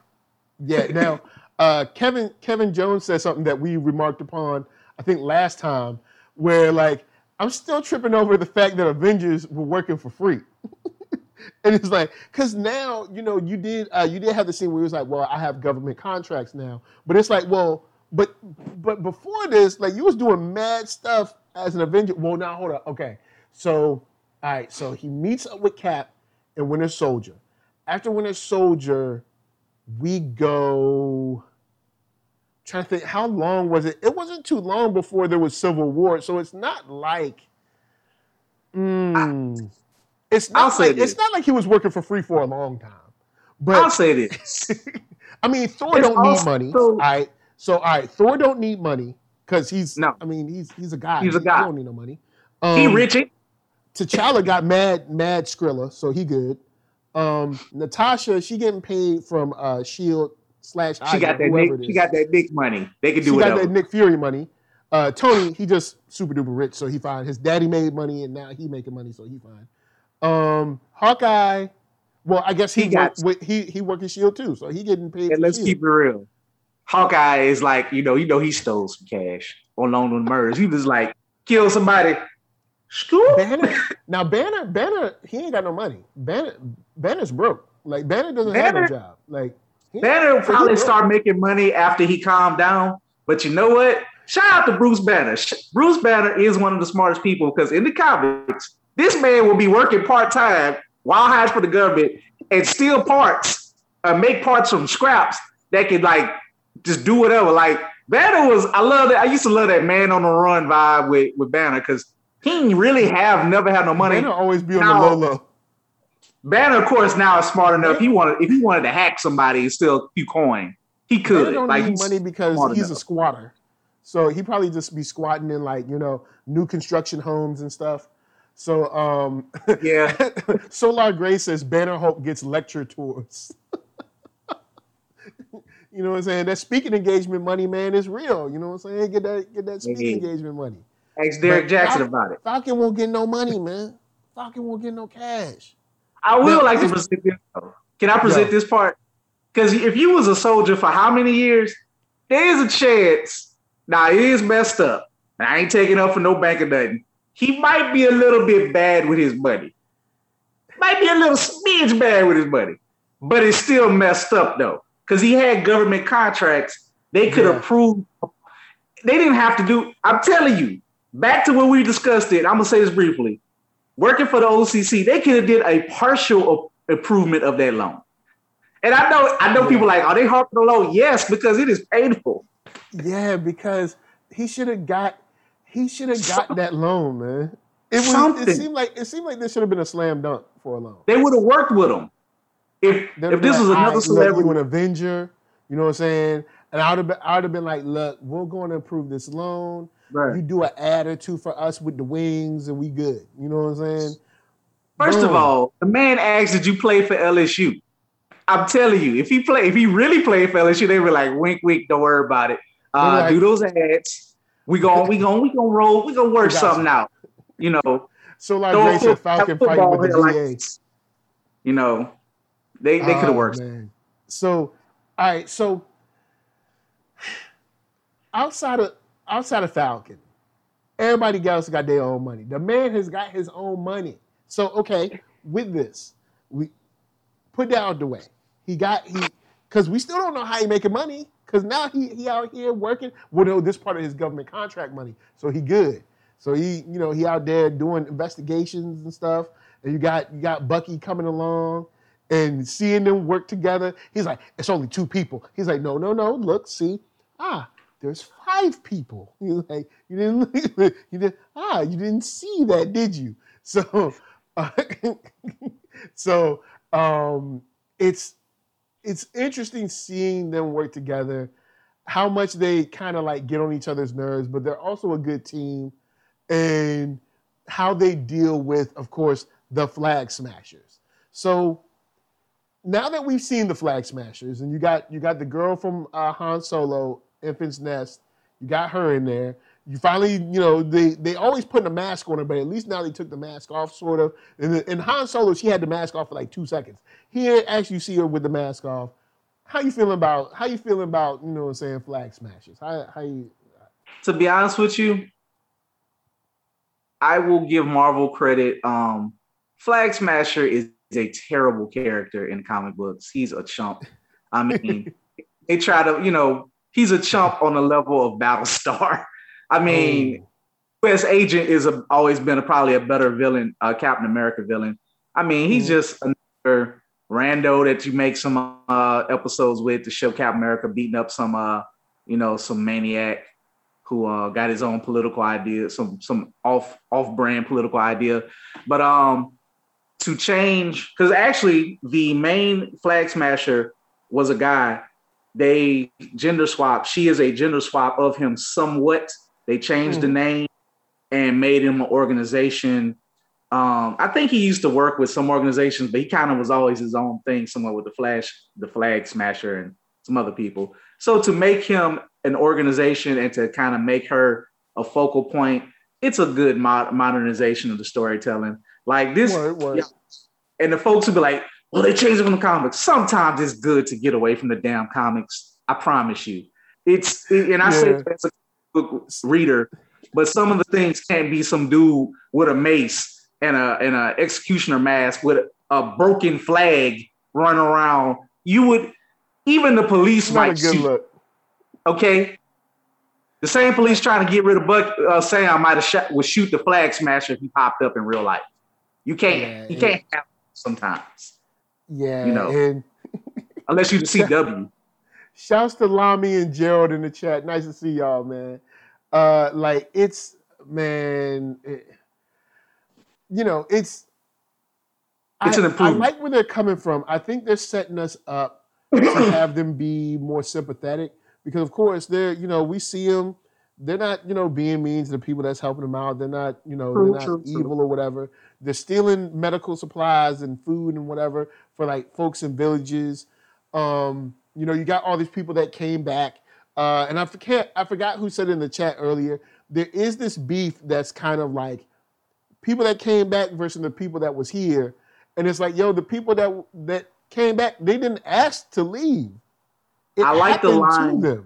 Yeah. Now, uh, Kevin Kevin Jones said something that we remarked upon, I think last time, where like I'm still tripping over the fact that Avengers were working for free. and it's like, because now you know you did uh, you did have the scene where it was like, well, I have government contracts now, but it's like, well, but but before this, like you was doing mad stuff as an Avenger. Well, now hold up, okay, so all right, so he meets up with Cap and Winter Soldier. After Winter Soldier, we go trying to think how long was it it wasn't too long before there was civil war so it's not like mm, it's I'll not say like it's not like he was working for free for a long time But I'll say this. i mean thor It's don't need money all right so all right thor don't need money because he's No. i mean he's he's a guy He's a He- guy. he don't need no money he Um, Richie. T'Challa got mad, mad Skrilla, so he good. Um, Natasha, she getting paid from uh, Shield slash She got that Nick, she got that Nick money. They can do whatever. She do got that Nick Fury money. Uh, Tony, he just super duper rich, so he fine. His daddy made money, and now he making money, so he fine. Um, Hawkeye, well, I guess he, He got- with, he he working Shield too, so he getting paid. and let's Shield. keep it real. Hawkeye is like, you know, you know he stole some cash on loan with murders. He was like, kill somebody. Scoop. Banner. Now Banner, Banner, he ain't got no money. Banner, Banner's broke. Like Banner doesn't have Banner- no job. Like Banner will probably start making money after he calmed down. But you know what? Shout out to Bruce Banner. Bruce Banner is one of the smartest people because in the comics, this man will be working part time while hiding for the government and steal parts, uh, make parts from scraps that could like just do whatever. Like Banner was, I love that. I used to love that man on the run vibe with with Banner because he really have never had no money. Banner always be on Now- the low low. Banner, of course, now is smart enough. He wanted if he wanted to hack somebody and steal a few coin, he Banner could. don't Like need money because he's a squatter. So he probably just be squatting in like you know new construction homes and stuff. So um, yeah. Solar Gray says Banner Hope gets lecture tours. you know what I'm saying? That speaking engagement money, man, is real. You know what I'm saying? Get that get that speaking Mhm. engagement money. Ask Derek But Jackson Fal- about it. Falcon won't get no money, man. Falcon won't get no cash. I will Now, like to present this. though. Can I present Yeah. this part? Because if you was a soldier for how many years, there is a chance. Now it is messed up. and I ain't taking up for no bank or nothing. He might be a little bit bad with his money. Might be a little smidge bad with his money, but it's still messed up though. Because he had government contracts. They could Yeah. approve. They didn't have to do. I'm telling you. Back to when we discussed it. I'm gonna say this briefly working for the OCC, they could have did a partial improvement of that loan. And I know, I know Yeah. people like, are they harping the loan? Yes, because it is painful. Yeah, because he should have got he should have got that loan, man. It was Something. it seemed like it seemed like this should have been a slam dunk for a loan. They would have worked with him if They'd if this been was another "All right, look, celebrity. you an Avenger, you know what I'm saying? And I would have been, I would have been like, look, we're going to approve this loan. Right. You do an ad or two for us with the wings, and we good. You know what I'm saying? First of all, the man asked, "Did you play for LSU?" I'm telling you, if he play, if he really played for LSU, they were like, "Wink, wink, don't worry about it. Uh, like- do those ads. We gon' we gon' we gonna roll. We gonna work We got something out. You know, so like throw a Ray Falcon fighting football with the here like You know, they they could have Oh, worked. man. So, all right. So, outside of outside of Falcon, everybody else got their own money. The man has got his own money. So, okay, with this, we put that out the way. He got he because we still don't know how he making money. Because now he he out here working. Well, no, this part of his government contract money, so he good. So he you know he out there doing investigations and stuff. And you got you got Bucky coming along and seeing them work together. He's like, it's only two people. He's like, no, no, no. Look, see, ah, there's five people. He's like, you didn't, you did, ah, you didn't see that, did you? So, uh, so um, it's it's interesting seeing them work together. How much they kind of like get on each other's nerves, but they're also a good team, and how they deal with, of course, the flag smashers. So now that we've seen the flag smashers, and you got you got the girl from uh, Han Solo, Enfys Nest, you got her in there. You finally, you know, they they always put a mask on her, but at least now they took the mask off, sort of. And in Han Solo, she had the mask off for like two seconds. Here, actually, you see her with the mask off. How you feeling about how you feeling about you know what I'm saying flag smashers? How how you? To be honest with you, I will give Marvel credit. Um, Flag Smasher is a terrible character in comic books. He's a chump. I mean, they try to, you know, he's a chump on the level of Battlestar. I mean, oh. U.S. Agent is a, always been a, probably a better villain, uh, Captain America villain. I mean, he's mm. just another rando that you make some uh, episodes with to show Captain America beating up some, uh, you know, some maniac who uh, got his own political idea, some some off off brand political idea. But um, to change, because actually the main flag smasher was a guy. They gender swap. She is a gender swap of him somewhat they changed mm. the hmm. name and made him an organization. Um, I think he used to work with some organizations, but he kind of was always his own thing, somewhere with the Flash, the Flag Smasher, and some other people. So to make him an organization and to kind of make her a focal point, it's a good mod- modernization of the storytelling. Like this, Yeah, and the folks would be like, "Well, they changed it from the comics." Sometimes it's good to get away from the damn comics. I promise you. It's and I yeah. say that's a book reader, but some of the things can't be some dude with a mace and a and a executioner mask with a broken flag running around. You would even the police Not might shoot. Look. Okay. The same police trying to get rid of Buck uh, Sam might have shot would shoot the flag smasher if he popped up in real life. You can't yeah, you can't have sometimes. Yeah, you know, and unless you CW. Shouts to Lamy and Gerald in the chat. Nice to see y'all, man. Uh, like it's man, it, you know, it's. It's I, an improvement. I like where they're coming from. I think they're setting us up to have them be more sympathetic because, of course, they're you know we see them. They're not you know being mean to the people that's helping them out. They're not you know true, they're not true, evil true. or whatever. They're stealing medical supplies and food and whatever for like folks in villages. Um, you know, you got all these people that came back, uh, and I forget, I forgot who said in the chat earlier. There is this beef that's kind of like people that came back versus the people that was here, and it's like, yo, the people that that came back, they didn't ask to leave. It I like the line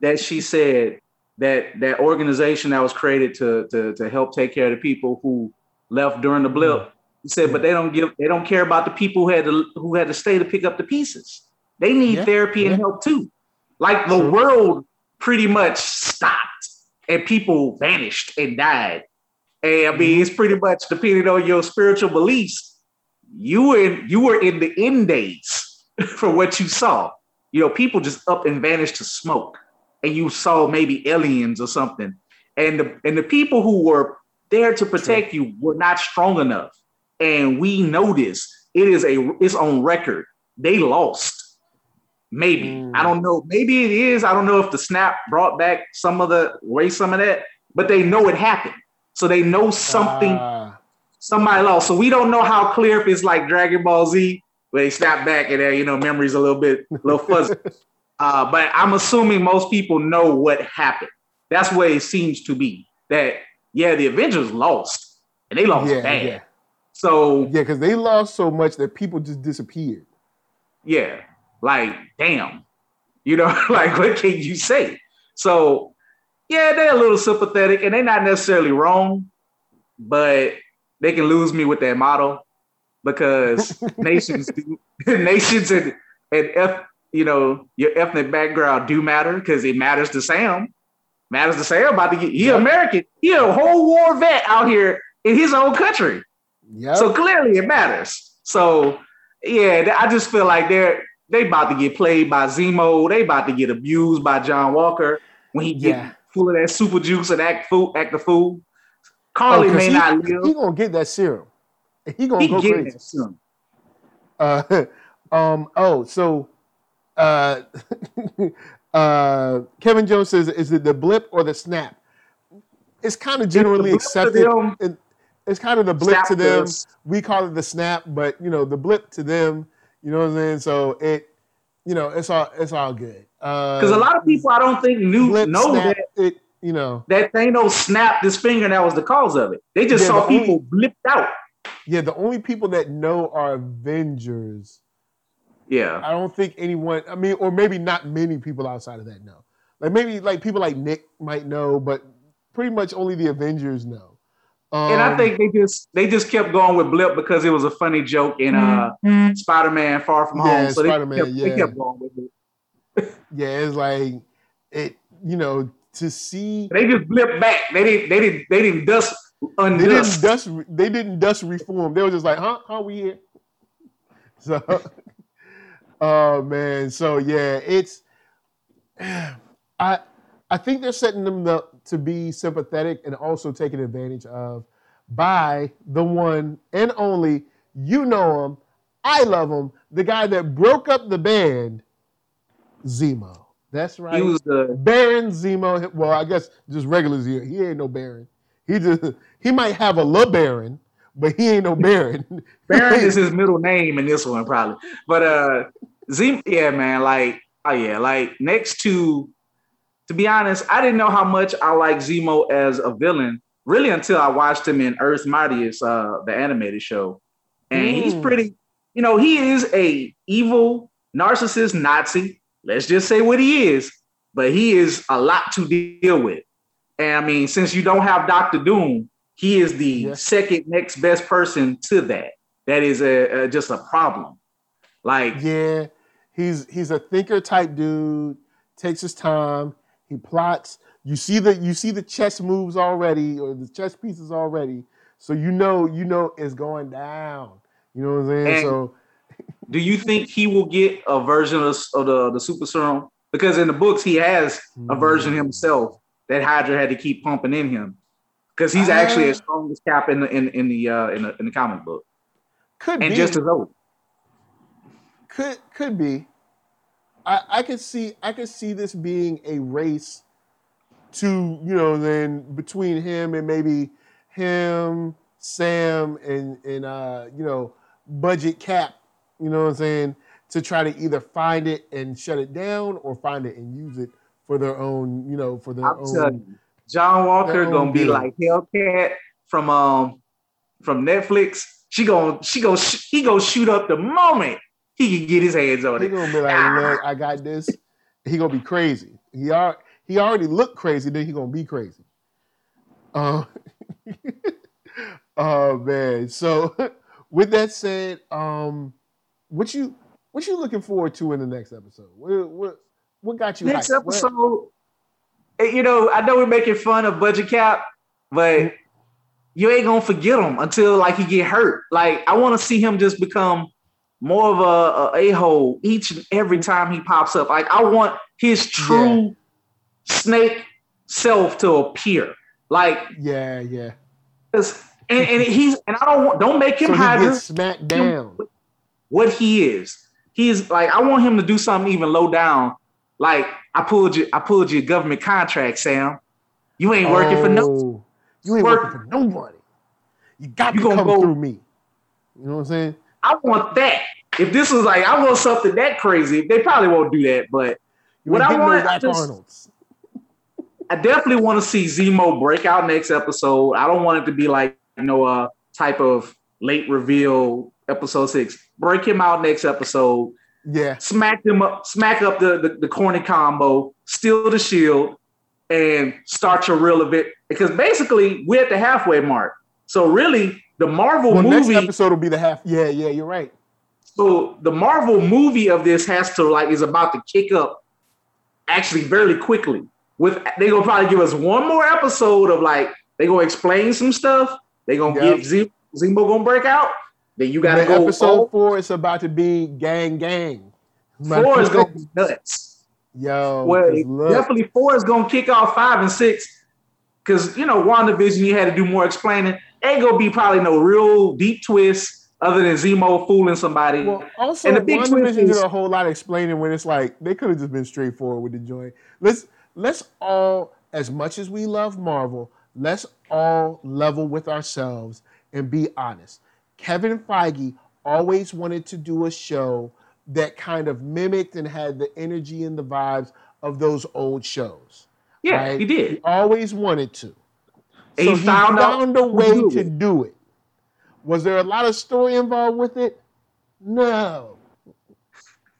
that she said that that organization that was created to, to to help take care of the people who left during the blip. Mm-hmm. He said, but they don't give, they don't care about the people who had to who had to stay to pick up the pieces. They need yeah, therapy and help too. Like the world pretty much stopped and people vanished and died. And I mean, mm-hmm. it's pretty much depending on your spiritual beliefs. You were in, you were in the end days for what you saw. You know, people just up and vanished to smoke, and you saw maybe aliens or something. And the and the people who were there to protect True. you were not strong enough. And we know this. It is a it's on record. They lost Maybe. Mm. I don't know. Maybe it is. I don't know if the snap brought back some of the way some of that, but they know it happened. So they know something uh. somebody lost. So we don't know how clear if it's like Dragon Ball Z, where they snap back and there, you know, memories a little bit, a little fuzzy. uh, but I'm assuming most people know what happened. That's what it seems to be. That yeah, the Avengers lost and they lost yeah, bad. Yeah. So yeah, because they lost so much that people just disappeared. Yeah, like, damn, you know, like what can you say? So, yeah, they're a little sympathetic and they're not necessarily wrong, but they can lose me with that model because nations do, nations and and F, you know, your ethnic background do matter because it matters to Sam. Matters to Sam about to get he American. He a whole war vet out here in his own country. Yeah. So clearly it matters. So yeah, I just feel like they're they about to get played by Zemo. They about to get abused by John Walker when he get yeah. full of that super juice and act fool, act the fool. Karli oh, may he, not live. He gonna get that serum. He gonna he go crazy. Uh, um. Oh, so uh, uh, Kevin Jones says, "Is it the blip or the snap?" It's kind of generally accepted. It- it's kind of the blip Snap to them. us. We call it the snap, but you know the blip to them. You know what I'm saying? So it, you know, it's all it's all good. Because Because a lot of people I don't think knew blip, know snap, that it. You know, that Thanos snapped his finger and that was the cause of it. They just Yeah, saw the only- people blipped out. yeah. The only people that know are Avengers. Yeah. I don't think anyone. I mean, or maybe not many people outside of that know. Like maybe like people like Nick might know, but pretty much only the Avengers know. Um, And I think they just they just kept going with blip because it was a funny joke in uh Spider-Man Far From Home. So they Spider-Man, kept, they kept going with it. yeah, it's like it. You know, to see They just blipped back. They didn't they didn't they didn't dust they didn't dust. They didn't dust reform. They were just like, huh? How we here? So, oh man. So yeah, it's. I I think they're setting them up to be sympathetic and also taking advantage of by the one and only you know him, I love him, the guy that broke up the band, Zemo. That's right. He was the Baron Zemo. Well, I guess just regular Zemo. He ain't no Baron. He just he might have a little Baron, but he ain't no Baron. Baron is his middle name in this one probably. But uh Z yeah man, like oh yeah, like next to to be honest, I didn't know how much I like Zemo as a villain really until I watched him in Earth Mightiest, uh, the animated show. And he's Mm. pretty, you know, he is a evil narcissist Nazi. Let's just say what he is, but he is a lot to deal with. And I mean, since you don't have Doctor Doom, he is the Yeah. second next best person to that. That is a, a just a problem. Like yeah, he's he's a thinker type dude. Takes his time. He plots. You see the you see the chess moves already, or the chess pieces already. So you know you know it's going down. You know what I'm saying? And- so do you think he will get a version of, of the, the super serum? Because in the books, he has a version Mm. himself that Hydra had to keep pumping in him. Because he's actually Ah. as strong as Cap in the in, in the uh, in the in the comic book, could and be just as old. Could could be. I I could see I could see this being a race to you know then between him and maybe him Sam and and uh you know budget cap you know what I'm saying to try to either find it and shut it down or find it and use it for their own you know for their I'm own you, John Walker gonna be good. like Hellcat from um from Netflix. She gonna she gonna sh- he gonna shoot up the moment he can get his hands on he it. gonna be like look I got this. He gonna be crazy. He are he already looked crazy then he gonna be crazy. Uh, oh man. So with that said um what you what you looking forward to in the next episode? What what, what got you Next hyped? Episode, eh, you know, I know we're making fun of Budget Cap, but you ain't gonna forget him until like he get hurt. Like I want to see him just become more of a, a hole each and every mm-hmm. time he pops up. Like I want his true snake self to appear. Like yeah yeah. and, and he's and I don't want don't make him so gets smacked down what he is. He's like, I want him to do something even low down. Like, I pulled you, I pulled your government contract, Sam. You ain't working for no. Oh, you ain't Work- working for nobody you got You to come go- through me you know what I'm saying I want that. If this was like, I want something that crazy. They probably won't do that, but you What I want, I just- Arnold's I definitely want to see Zemo break out next episode. I don't want it to be like, you know, a type of late reveal episode six. Break him out next episode. yeah smack him up, smack up the, the, the corny combo, steal the shield, and start your real event. Because basically, we're at the halfway mark. So really, the Marvel well next movie, episode will be the half yeah yeah you're right so the Marvel movie of this has to like is about to kick up actually very quickly. With they gonna probably give us one more episode of like they gonna explain some stuff. They gonna Yep. give Z- Zemo gonna break out. Then you gotta go episode four is about to be gang gang. Four is gonna be nuts. yo. Well, definitely four is gonna kick off five and six. Cause you know, WandaVision, you had to do more explaining. Ain't gonna be probably no real deep twist other than Zemo fooling somebody. Well, also, And the big twist is- a whole lot of explaining when it's like they could have just been straightforward with the joint. Let's let's all, as much as we love Marvel, let's all level with ourselves and be honest. Kevin Feige always wanted to do a show that kind of mimicked and had the energy and the vibes of those old shows. yeah, right? he did. He always wanted to. And he found a way do to do it. Was there a lot of story involved with it? No.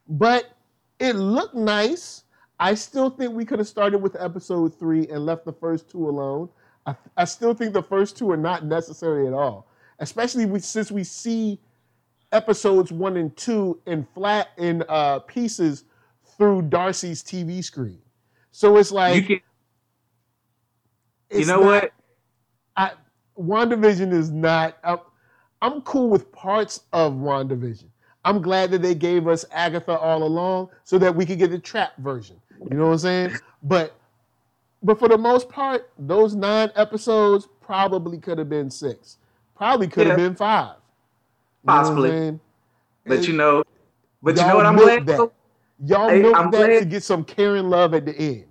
But it looked nice. I still think we could have started with episode three and left the first two alone. I, I still think the first two are not necessary at all, especially we, since we see episodes one and two in flat in uh, pieces through Darcy's TV screen. So it's like You can, you know not- what? I, WandaVision is not. I'm, I'm cool with parts of WandaVision. I'm glad that they gave us Agatha all along so that we could get the trap version. You know what I'm saying? But but for the most part, those nine episodes probably could have been six. Probably could have Yeah. been five. You know Possibly. saying? But you know, but you know what I'm glad that. Y'all Hey, milked I'm that glad- to get some caring love at the end.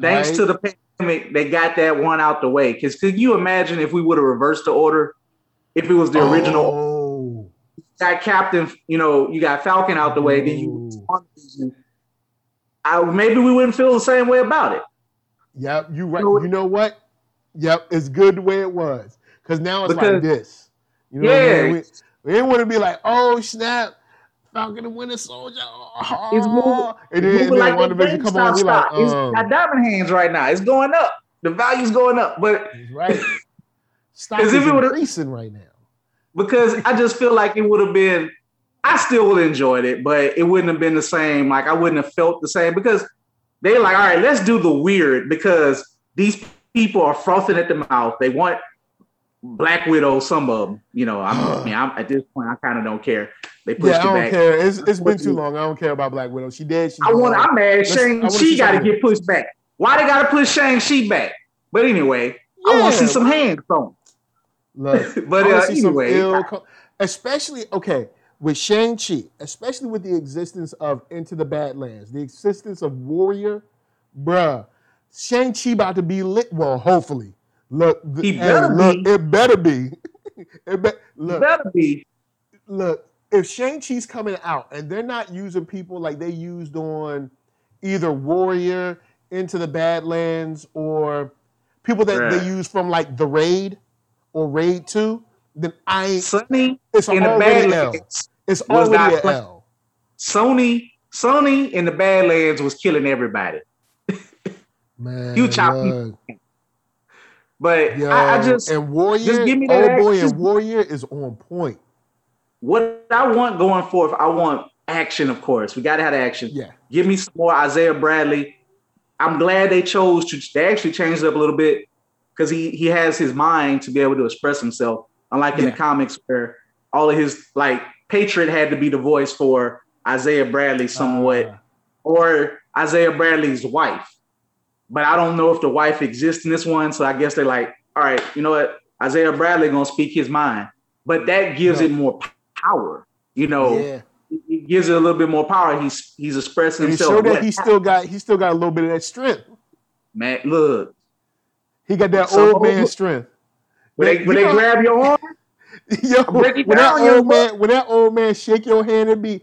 Thanks right? to the they got that one out the way. Because could you imagine if we would have reversed the order? If it was the original, Oh. got Captain, you know, you got Falcon out the way, then you. Oh. I, maybe we wouldn't feel the same way about it. Yep, you right. know- You know what? Yep, it's good the way it was. Because now it's like this. You know what I Yeah. mean? We, we didn't want to be like, oh snap, Falcon and Winter Soldier. Oh, It's moving- It's moving then like Wonder the Vision come on, we like, stock. It's um, got diamond hands right now. It's going up. The value's going up, but he's right. Stock As is if it would've- increasing right now. because I just feel like it would have been. I still would have enjoyed it, but it wouldn't have been the same. Like I wouldn't have felt the same because they like, all right, let's do the weird because these people are frothing at the mouth. They want Black Widow. Some of them, you know. I'm, I mean, I'm, at this point, I kind of don't care. They pushed Yeah, I don't back. care. It's, it's been too long. I don't care about Black Widow. She dead. She's I want. I'm mad. Shang Chi got to get pushed back. Why they got to push Shang Chi back? But anyway, I want to see some hands on. Look, But uh, anyway, ill especially okay with Shang Chi, especially with the existence of Into the Badlands, the existence of Warrior, bruh. Shang Chi about to be lit. Well, hopefully, look, He hey, better look, be. it better be. it be, look, better be. look. If Shang Chi's coming out and they're not using people like they used on either Warrior, Into the Badlands, or people that they use from like the Raid or Raid Two, then I ain't Sunny it's in the L. Badlands. It's already not an pla- L. Sunny, Sunny in the Badlands was killing everybody. Man, You chop look, But yo, I, I just and Warrior, just give me that oh boy, action. and Warrior is on point. What I want going forth, I want action, of course. We gotta have action. Yeah, Give me some more Isaiah Bradley. I'm glad they chose to they actually changed it up a little bit because he he has his mind to be able to express himself. Unlike in Yeah. the comics where all of his like Patriot had to be the voice for Isaiah Bradley somewhat. Uh, or Isaiah Bradley's wife. But I don't know if the wife exists in this one. So I guess they're like, all right, you know what? Isaiah Bradley gonna speak his mind. But that gives No. it more power. You know, yeah, it gives it a little bit more power. He's he's expressing and himself. that he still got he still got a little bit of that strength. man, look, He got that old man strength. when they, when they grab your arm, Yo, when that down, old man, when that old man shake your hand, it be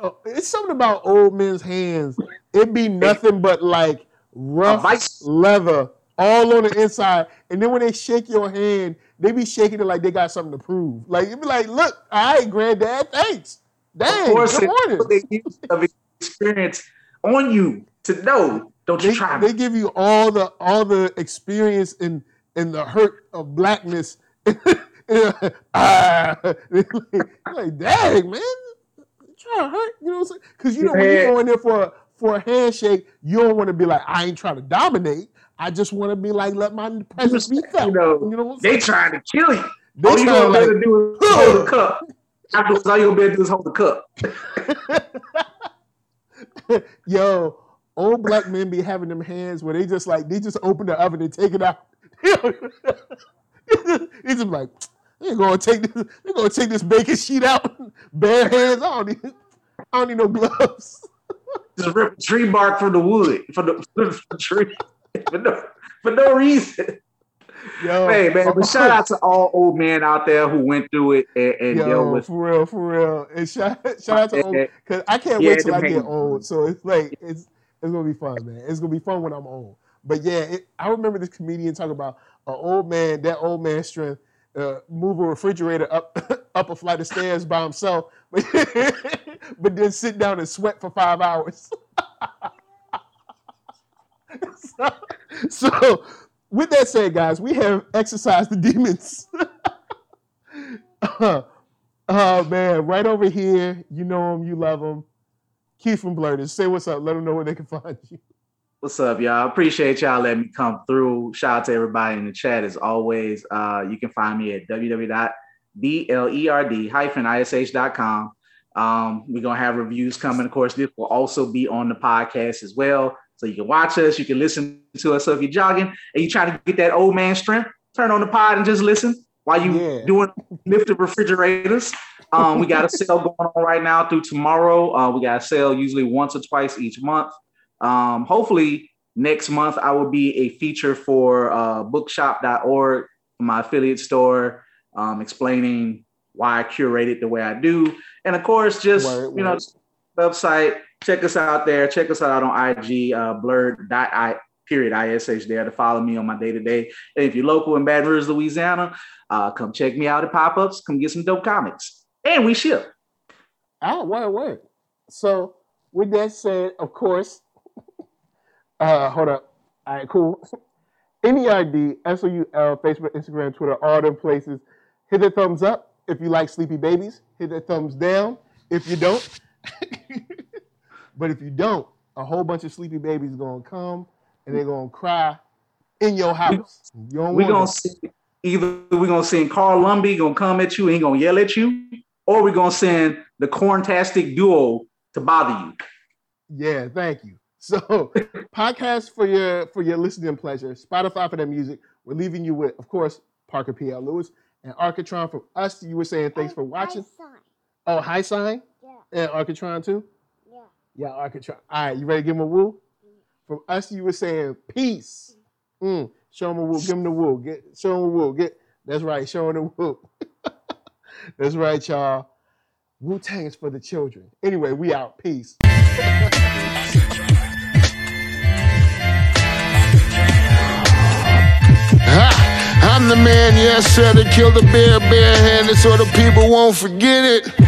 uh, it's something about old men's hands. It be nothing but like rough leather all on the inside, and then when they shake your hand, they be shaking it like they got something to prove. Like it be like, look, all right, granddad, thanks. Dang, Of course, good morning. they use of experience on you to know. Don't you They, try they give you all the all the experience and and the hurt of blackness. ah, like, dang man, trying to hurt, you know what I'm saying? Because you know when you go in there for a, for a handshake, you don't want to be like, I ain't trying to dominate. I just want to be like, let my presence be felt. You know, you know They trying to kill you. They all you gonna like, to do is hold the cup. Afterwards, all you gonna be able to do is hold the cup. Yo, old black men be having them hands where they just like they just open the oven and take it out. He's just like, They're gonna take this. They're gonna take this bacon sheet out bare hands. I don't need. I don't need no gloves. Just rip tree bark from the wood from the, for the tree for no, for no reason. Yo, hey man, but shout out to all old men out there who went through it and, and yo, dealt with for real, for real. And shout, shout out to old because I can't yeah, wait till I get old. So it's like it's it's gonna be fun, man. It's gonna be fun when I'm old. But yeah, it, I remember this comedian talking about an old man, that old man strength, uh, move a refrigerator up up a flight of stairs by himself, but, but then sit down and sweat for five hours. so, so with that said, guys, we have exercised the demons. uh, oh man, right over here, you know him, you love him. Keith from Blerdish, say what's up. Let them know where they can find you. What's up, y'all? Appreciate y'all letting me come through. Shout out to everybody in the chat as always. Uh, you can find me at www.blerd-ish.com. Um, we're gonna have reviews coming. Of course, this will also be on the podcast as well. So you can watch us, you can listen to us. So if you're jogging and you try to get that old man strength, turn on the pod and just listen while you yeah. doing lifted refrigerators. Um, we got a sale going on right now through tomorrow. Uh, we got a sale usually once or twice each month. Um, hopefully next month I will be a feature for uh, bookshop.org, my affiliate store, um, explaining why I curated the way I do. And of course, just, word, you know, website, check us out there. Check us out on IG, uh, blerd.i period ish there to follow me on my day to day. And if you're local in Baton Rouge, Louisiana, uh, come check me out at pop ups. Come get some dope comics, and we ship. Oh, word, word. So with that said, of course, uh, hold up. All right, cool. NERD, S-O-U-L, Facebook, Instagram, Twitter, all them places. Hit the thumbs up if you like sleepy babies. Hit the thumbs down if you don't. but if you don't, a whole bunch of sleepy babies gonna come and they're gonna cry in your house. You we're gonna see, either we're gonna send Carl Lumbly gonna come at you and he gonna yell at you, or we're gonna send the Corntastic duo to bother you. Yeah, thank you. So podcast for your for your listening pleasure, Spotify for the music. We're leaving you with, of course, Parker P.L. Lewis and Architron from us. You were saying thanks oh, for watching. Oh, high sign? Yeah. And Architron too? Yeah. Yeah, Architron. All right, you ready to give him a woo? From us, you were saying peace. Mm. Show him a woo. Give him the woo. Get show him a woo. Get that's right. Show him the woo. that's right, y'all. Wu Tang is for the children. Anyway, we out. Peace. I'm the man, yes, sir, to kill the bear barehanded so the people won't forget it.